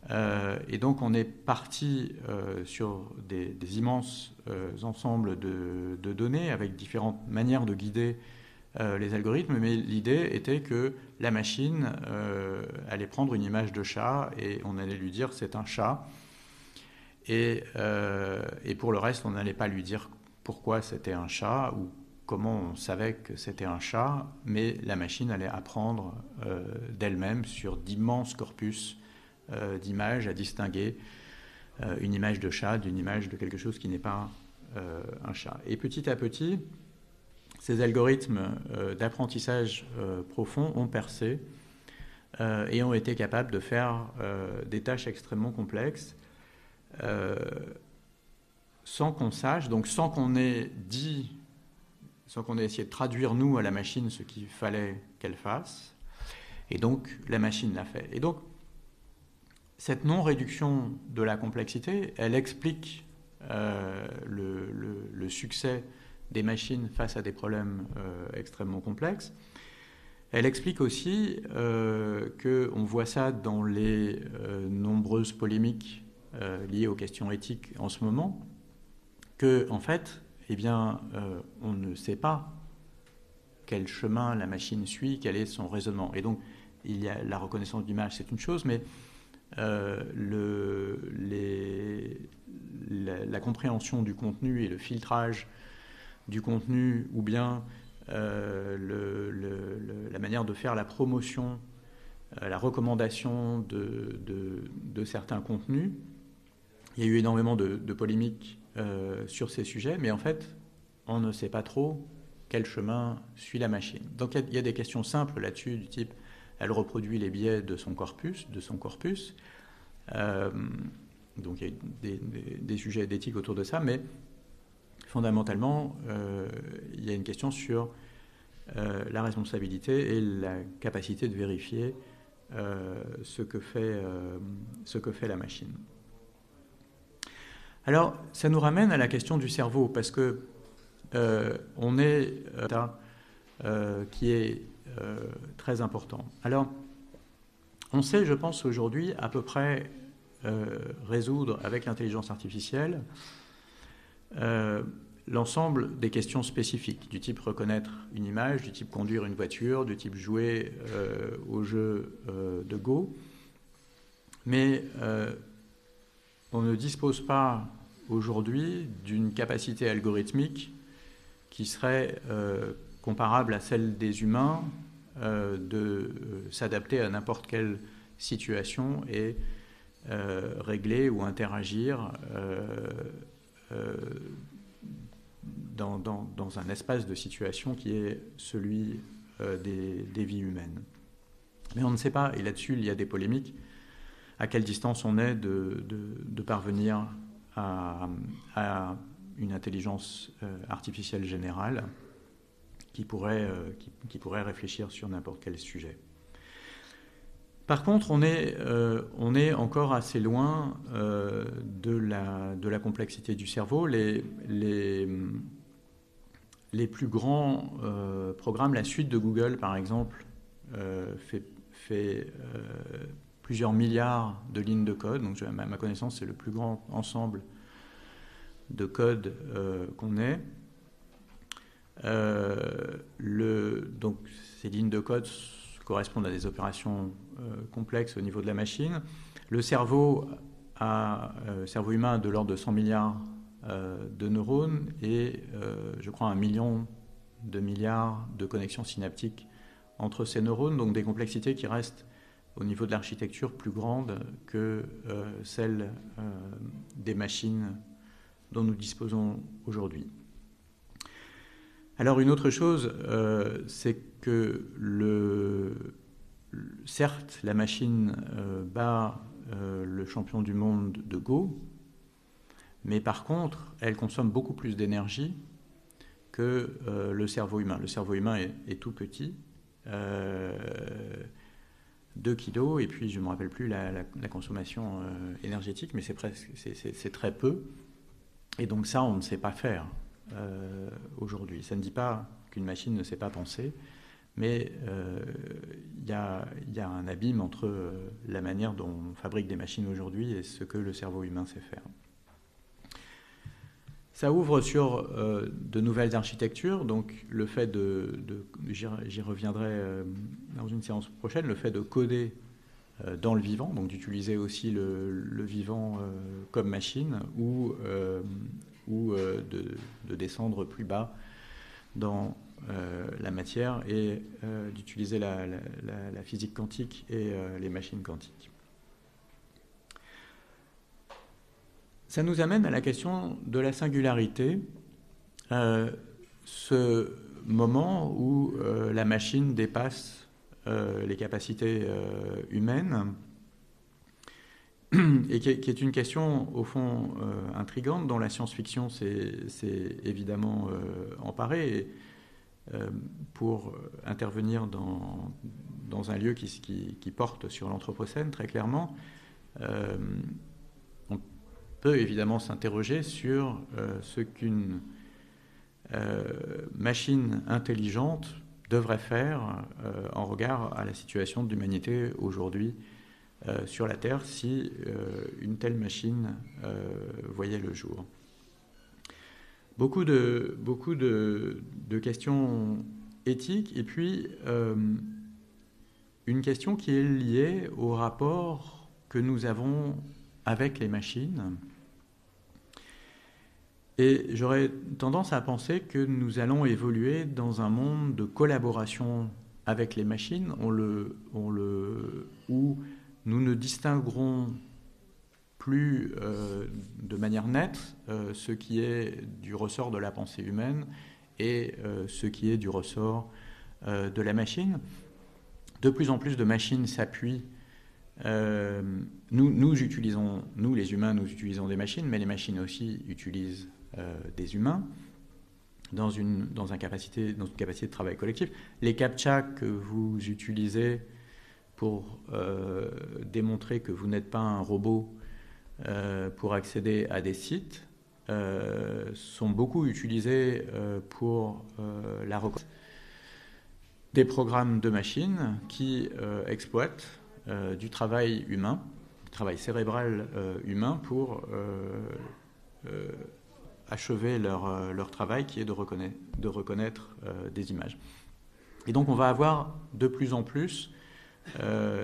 Euh, et donc on est parti euh, sur des, immenses euh, ensembles de, données avec différentes manières de guider les algorithmes, mais l'idée était que la machine allait prendre une image de chat et on allait lui dire c'est un chat. Et, et, pour le reste, on n'allait pas lui dire pourquoi c'était un chat ou comment on savait que c'était un chat, mais la machine allait apprendre euh, d'elle-même sur d'immenses corpus euh, d'images à distinguer euh, une image de chat d'une image de quelque chose qui n'est pas un chat. Et petit à petit, ces algorithmes d'apprentissage profond ont percé et ont été capables de faire des tâches extrêmement complexes sans qu'on sache, donc sans qu'on ait dit sans qu'on ait essayé de traduire, nous, à la machine, ce qu'il fallait qu'elle fasse. Et donc, la machine l'a fait. Et donc, cette non-réduction de la complexité, elle explique euh, le, succès des machines face à des problèmes euh, extrêmement complexes. Elle explique aussi euh, qu'on voit ça dans les nombreuses polémiques liées aux questions éthiques en ce moment, que, en fait, eh bien, euh, on ne sait pas quel chemin la machine suit, quel est son raisonnement. Et donc, il y a la reconnaissance d'image, c'est une chose, mais euh, la, compréhension du contenu et le filtrage du contenu, ou bien euh, la manière de faire la promotion, la recommandation de, certains contenus, il y a eu énormément de polémiques euh, sur ces sujets, mais en fait, on ne sait pas trop quel chemin suit la machine. Donc il y, a des questions simples là-dessus, du type, elle reproduit les biais de son corpus, de son corpus. Euh, donc il y a des, sujets d'éthique autour de ça, mais fondamentalement, euh, il y a une question sur la responsabilité et la capacité de vérifier ce, que fait, ce que fait la machine. Alors, ça nous ramène à la question du cerveau, parce que euh, on est euh, euh, qui est très important. Alors, on sait, je pense, aujourd'hui à peu près résoudre avec l'intelligence artificielle l'ensemble des questions spécifiques, du type reconnaître une image, du type conduire une voiture, du type jouer au jeu de Go. Mais on ne dispose pas aujourd'hui d'une capacité algorithmique qui serait euh, comparable à celle des humains euh, de euh, s'adapter à n'importe quelle situation et régler ou interagir dans, un espace de situation qui est celui des, des, vies humaines. Mais on ne sait pas, et là-dessus il y a des polémiques, à quelle distance on est de, parvenir à, une intelligence euh, artificielle générale qui pourrait, euh, qui, pourrait réfléchir sur n'importe quel sujet. Par contre, on est, euh, encore assez loin de, la, complexité du cerveau. Les, les plus grands programmes, la suite de Google par exemple, fait, fait plusieurs milliards de lignes de code. Donc, à ma connaissance, c'est le plus grand ensemble de code qu'on ait. donc, ces lignes de code correspondent à des opérations complexes au niveau de la machine. Le cerveau, a, euh, cerveau humain de l'ordre de 100 milliards euh, de neurones et, euh, je crois, un million de milliards de connexions synaptiques entre ces neurones, donc des complexités qui restent au niveau de l'architecture plus grandes que celles des machines dont nous disposons aujourd'hui. Alors une autre chose, c'est que certes, la machine bat euh, le champion du monde de Go, mais par contre, elle consomme beaucoup plus d'énergie que euh, le cerveau humain. Le cerveau humain est, tout petit, 2 euh, kilos, et puis je ne me rappelle plus la, consommation énergétique, mais c'est presque, c'est très peu. Et donc ça, on ne sait pas faire aujourd'hui. Ça ne dit pas qu'une machine ne sait pas penser, mais euh, il y, a un abîme entre euh, la manière dont on fabrique des machines aujourd'hui et ce que le cerveau humain sait faire. Ça ouvre sur euh, de nouvelles architectures, donc le fait de, j'y reviendrai dans une séance prochaine, le fait de coder dans le vivant, donc d'utiliser aussi le, vivant comme machine, ou, ou de, descendre plus bas dans euh, la matière et euh, d'utiliser la, physique quantique et euh, les machines quantiques. Ça nous amène à la question de la singularité, ce moment où la machine dépasse les capacités humaines [CLEARS THROAT] et qui est, une question au fond intrigante dont la science-fiction s'est évidemment emparée. Euh, pour intervenir dans, un lieu qui, qui, porte sur l'Anthropocène, très clairement, euh, peut évidemment s'interroger sur euh, ce qu'une machine intelligente devrait faire en regard à la situation de l'humanité aujourd'hui sur la Terre si une telle machine voyait le jour beaucoup de, beaucoup de, questions éthiques et puis euh, une question qui est liée au rapport que nous avons avec les machines. Et j'aurais tendance à penser que nous allons évoluer dans un monde de collaboration avec les machines, où nous ne distinguerons plus euh, de manière nette euh, ce qui est du ressort de la pensée humaine et euh, ce qui est du ressort de la machine. De plus en plus de machines s'appuient. nous utilisons, nous les humains, nous utilisons des machines, mais les machines aussi utilisent des humains dans une, dans, un capacité, dans une capacité de travail collectif. Les CAPTCHA que vous utilisez pour démontrer que vous n'êtes pas un robot euh, pour accéder à des sites euh, sont beaucoup utilisés euh, pour la reconnaissance des programmes de machines qui exploitent du travail humain, du travail cérébral humain pour achever leur, leur, travail qui est de reconnaître, reconnaître des images. Et donc on va avoir de plus en plus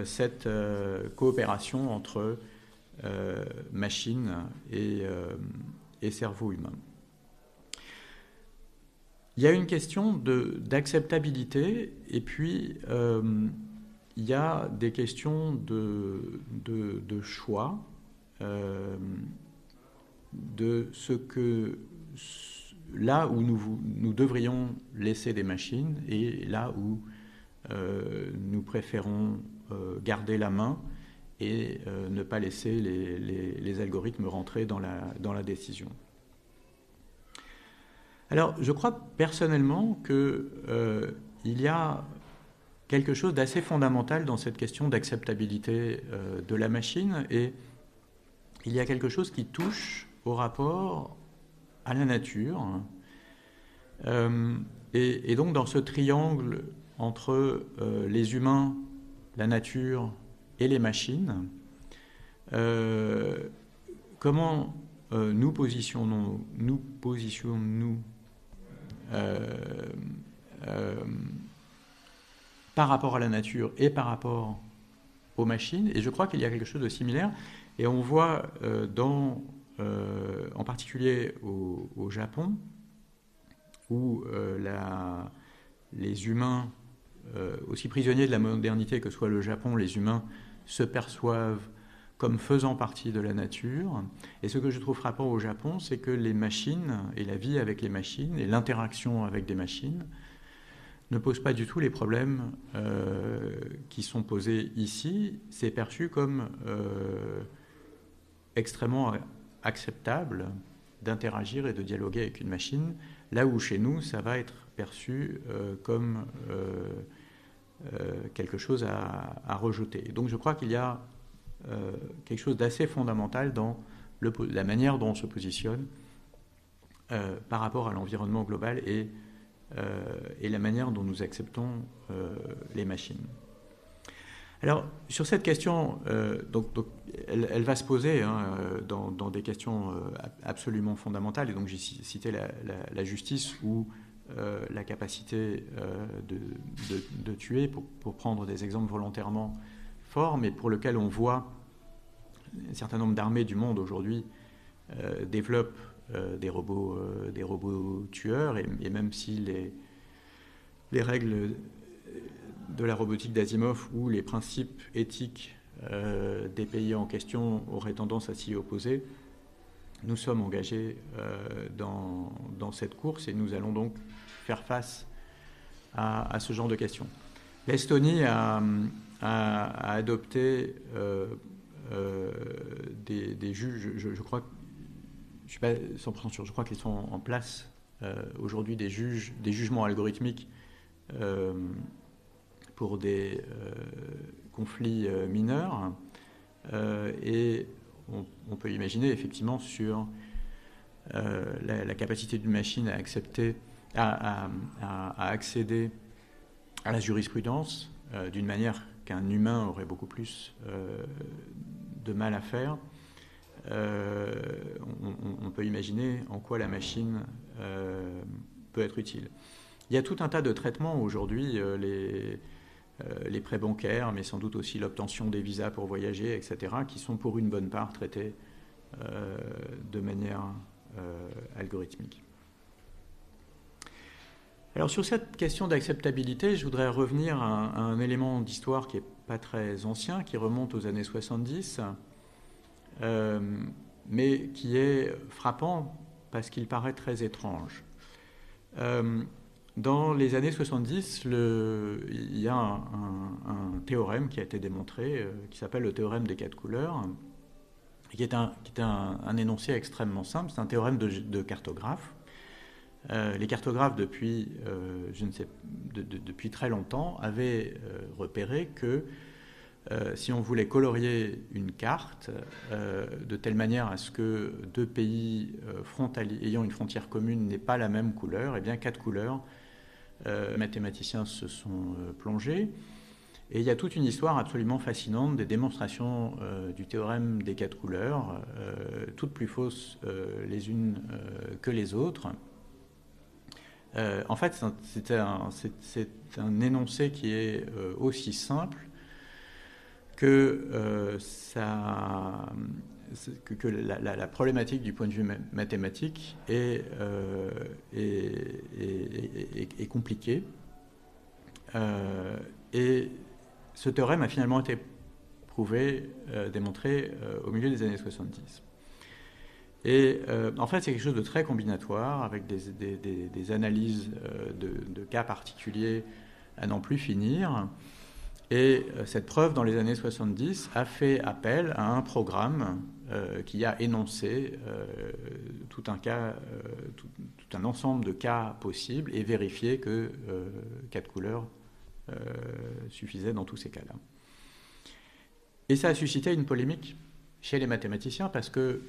cette coopération entre euh, machine euh, et, cerveau humain. Il y a une question d'acceptabilité et puis euh, il y a des questions de, choix de ce que là où nous, nous, devrions laisser des machines et là où nous préférons garder la main et euh, ne pas laisser les, algorithmes rentrer dans la, dans la décision. Alors, je crois personnellement qu'il euh, y a quelque chose d'assez fondamental dans cette question d'acceptabilité euh, de la machine et il y a quelque chose qui touche au rapport à la nature et, donc dans ce triangle entre les humains, la nature et les machines, comment nous positionnons-nous nous positionnons par rapport à la nature et par rapport aux machines? Et je crois qu'il y a quelque chose de similaire. Et on voit euh, dans, euh, en particulier au, Japon, où euh, les humains, aussi prisonniers de la modernité que soit le Japon, les humains se perçoivent comme faisant partie de la nature. Et ce que je trouve frappant au Japon, c'est que les machines et la vie avec les machines et l'interaction avec des machines ne pose pas du tout les problèmes euh, qui sont posés ici. C'est perçu comme euh, extrêmement acceptable d'interagir et de dialoguer avec une machine, là où chez nous, ça va être perçu euh, comme quelque chose à, rejeter. Donc je crois qu'il y a quelque chose d'assez fondamental dans la manière dont on se positionne par rapport à l'environnement global et euh, la manière dont nous acceptons euh, les machines. Alors, sur cette question, euh, donc, elle, va se poser hein, dans, des questions absolument fondamentales, et donc j'ai cité la, justice ou la capacité de, tuer, pour, prendre des exemples volontairement forts, mais pour lequel on voit un certain nombre d'armées du monde aujourd'hui développent euh, des, robots, euh, des robots tueurs, et, même si les, les règles de la robotique d'Asimov ou les principes éthiques euh, des pays en question auraient tendance à s'y opposer, nous sommes engagés dans, dans, cette course et nous allons donc faire face à, ce genre de questions. L'Estonie a, a, adopté des, des, juges, je, crois je ne suis pas 100% sûr, je crois qu'ils sont en place euh, aujourd'hui des, juges, des jugements algorithmiques euh, pour des euh, conflits mineurs. et on, peut imaginer effectivement sur la, capacité d'une machine à accepter, à, accéder à la jurisprudence d'une manière qu'un humain aurait beaucoup plus de mal à faire. Euh, on, peut imaginer en quoi la machine euh, peut être utile. Il y a tout un tas de traitements aujourd'hui, euh, les, les prêts bancaires, mais sans doute aussi l'obtention des visas pour voyager, etc., qui sont pour une bonne part traités de manière algorithmique. Alors sur cette question d'acceptabilité, je voudrais revenir à un, élément d'histoire qui n'est pas très ancien, qui remonte aux années 70. Euh, mais qui est frappant parce qu'il paraît très étrange. Euh, dans les années 70, le, il y a un, théorème qui a été démontré, euh, qui s'appelle le théorème des quatre couleurs, qui est un, qui est un, énoncé extrêmement simple. C'est un théorème de, cartographe. les cartographes, depuis, je ne sais, depuis très longtemps, avaient repéré que euh, si on voulait colorier une carte euh, de telle manière à ce que deux pays euh, ayant une frontière commune n'aient pas la même couleur, eh bien quatre couleurs, les mathématiciens se sont plongés. Et il y a toute une histoire absolument fascinante des démonstrations du théorème des quatre couleurs, toutes plus fausses les unes que les autres. en fait, c'est un, un, énoncé qui est aussi simple que, euh, ça, que, la, problématique du point de vue mathématique est, euh, est, compliquée. Euh, et ce théorème a finalement été prouvé, démontré au milieu des années 70. Et en fait, c'est quelque chose de très combinatoire, avec des, des, analyses de, cas particuliers à n'en plus finir. Et euh, cette preuve, dans les années 70, a fait appel à un programme euh, qui a énoncé euh, tout, un cas, tout, un ensemble de cas possibles et vérifié que quatre couleurs suffisaient dans tous ces cas-là. Et ça a suscité une polémique chez les mathématiciens parce que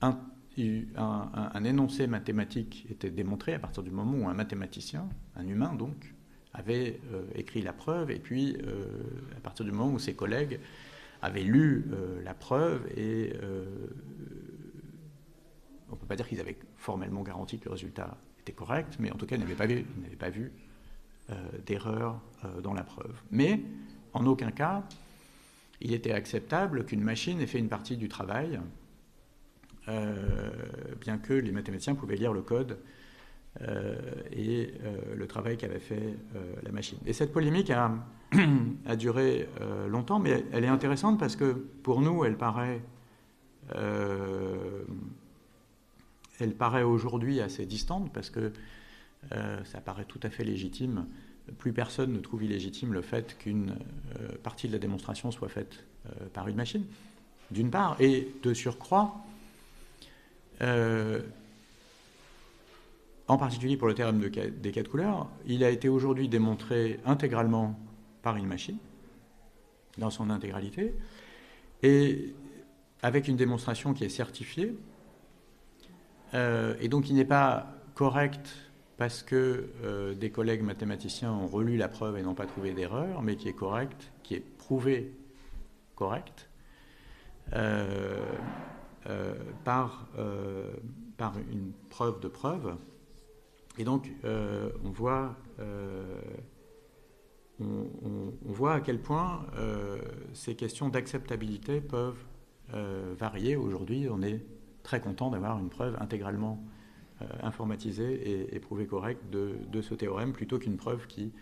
un, énoncé mathématique était démontré à partir du moment où un mathématicien, un humain donc, avait euh, écrit la preuve, et puis euh, à partir du moment où ses collègues avaient lu euh, la preuve, et on ne peut pas dire qu'ils avaient formellement garanti que le résultat était correct, mais en tout cas, ils n'avaient pas vu, vu d'erreur dans la preuve. Mais en aucun cas, il était acceptable qu'une machine ait fait une partie du travail, bien que les mathématiciens pouvaient lire le code euh, et euh, le travail qu'avait fait euh, la machine. Et cette polémique a, a duré longtemps, mais elle est intéressante parce que pour nous, elle paraît, elle paraît aujourd'hui assez distante parce que ça paraît tout à fait légitime. Plus personne ne trouve illégitime le fait qu'une partie de la démonstration soit faite par une machine, d'une part, et de surcroît, en particulier pour le théorème des quatre couleurs, il a été aujourd'hui démontré intégralement par une machine, dans son intégralité, et avec une démonstration qui est certifiée, euh, et donc il n'est pas correct parce que euh, des collègues mathématiciens ont relu la preuve et n'ont pas trouvé d'erreur, mais qui est correct, qui est prouvé correct euh, par, une preuve de preuve. Et donc, on, voit, euh, on, voit à quel point euh, ces questions d'acceptabilité peuvent varier. Aujourd'hui, on est très content d'avoir une preuve intégralement informatisée et, prouvée correcte de, ce théorème, plutôt qu'une preuve qui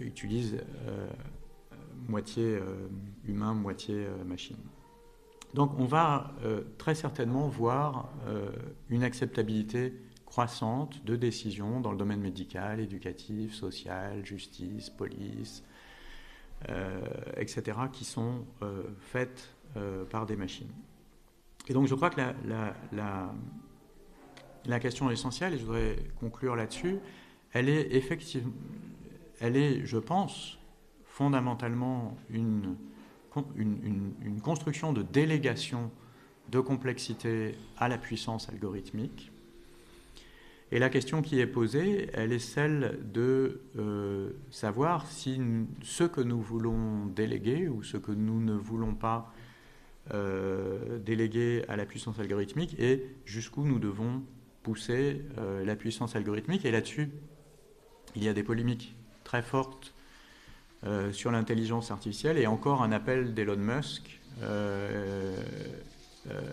utilise moitié humain, moitié machine. Donc on va très certainement voir une acceptabilité croissante de décisions dans le domaine médical, éducatif, social, justice, police, euh, etc., qui sont euh, faites euh, par des machines. Et donc je crois que la, question essentielle, et je voudrais conclure là-dessus, elle est effectivement, elle est, je pense, fondamentalement une construction de délégation de complexité à la puissance algorithmique et la question qui est posée, elle est celle de euh, savoir si ce que nous voulons déléguer ou ce que nous ne voulons pas euh, déléguer à la puissance algorithmique et jusqu'où nous devons pousser euh, la puissance algorithmique. Et là-dessus, il y a des polémiques très fortes sur l'intelligence artificielle et encore un appel d'Elon Musk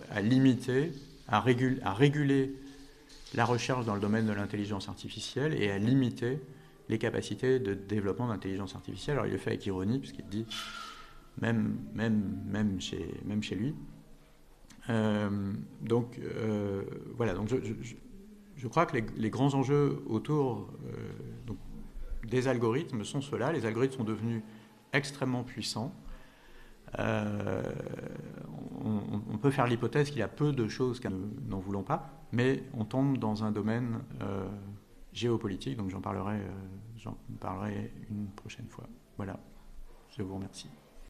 à limiter, à, à réguler la recherche dans le domaine de l'intelligence artificielle et à limiter les capacités de développement d'intelligence artificielle. Alors il le fait avec ironie, puisqu'il dit, même, même, même, chez, même chez lui. Euh, donc euh, voilà, donc je, crois que les, grands enjeux autour euh, des algorithmes sont ceux-là. Les algorithmes sont devenus extrêmement puissants. On, peut faire l'hypothèse qu'il y a peu de choses que nous n'en voulons pas, mais on tombe dans un domaine euh, géopolitique, donc j'en parlerai, euh, j'en parlerai une prochaine fois. Voilà, je vous remercie.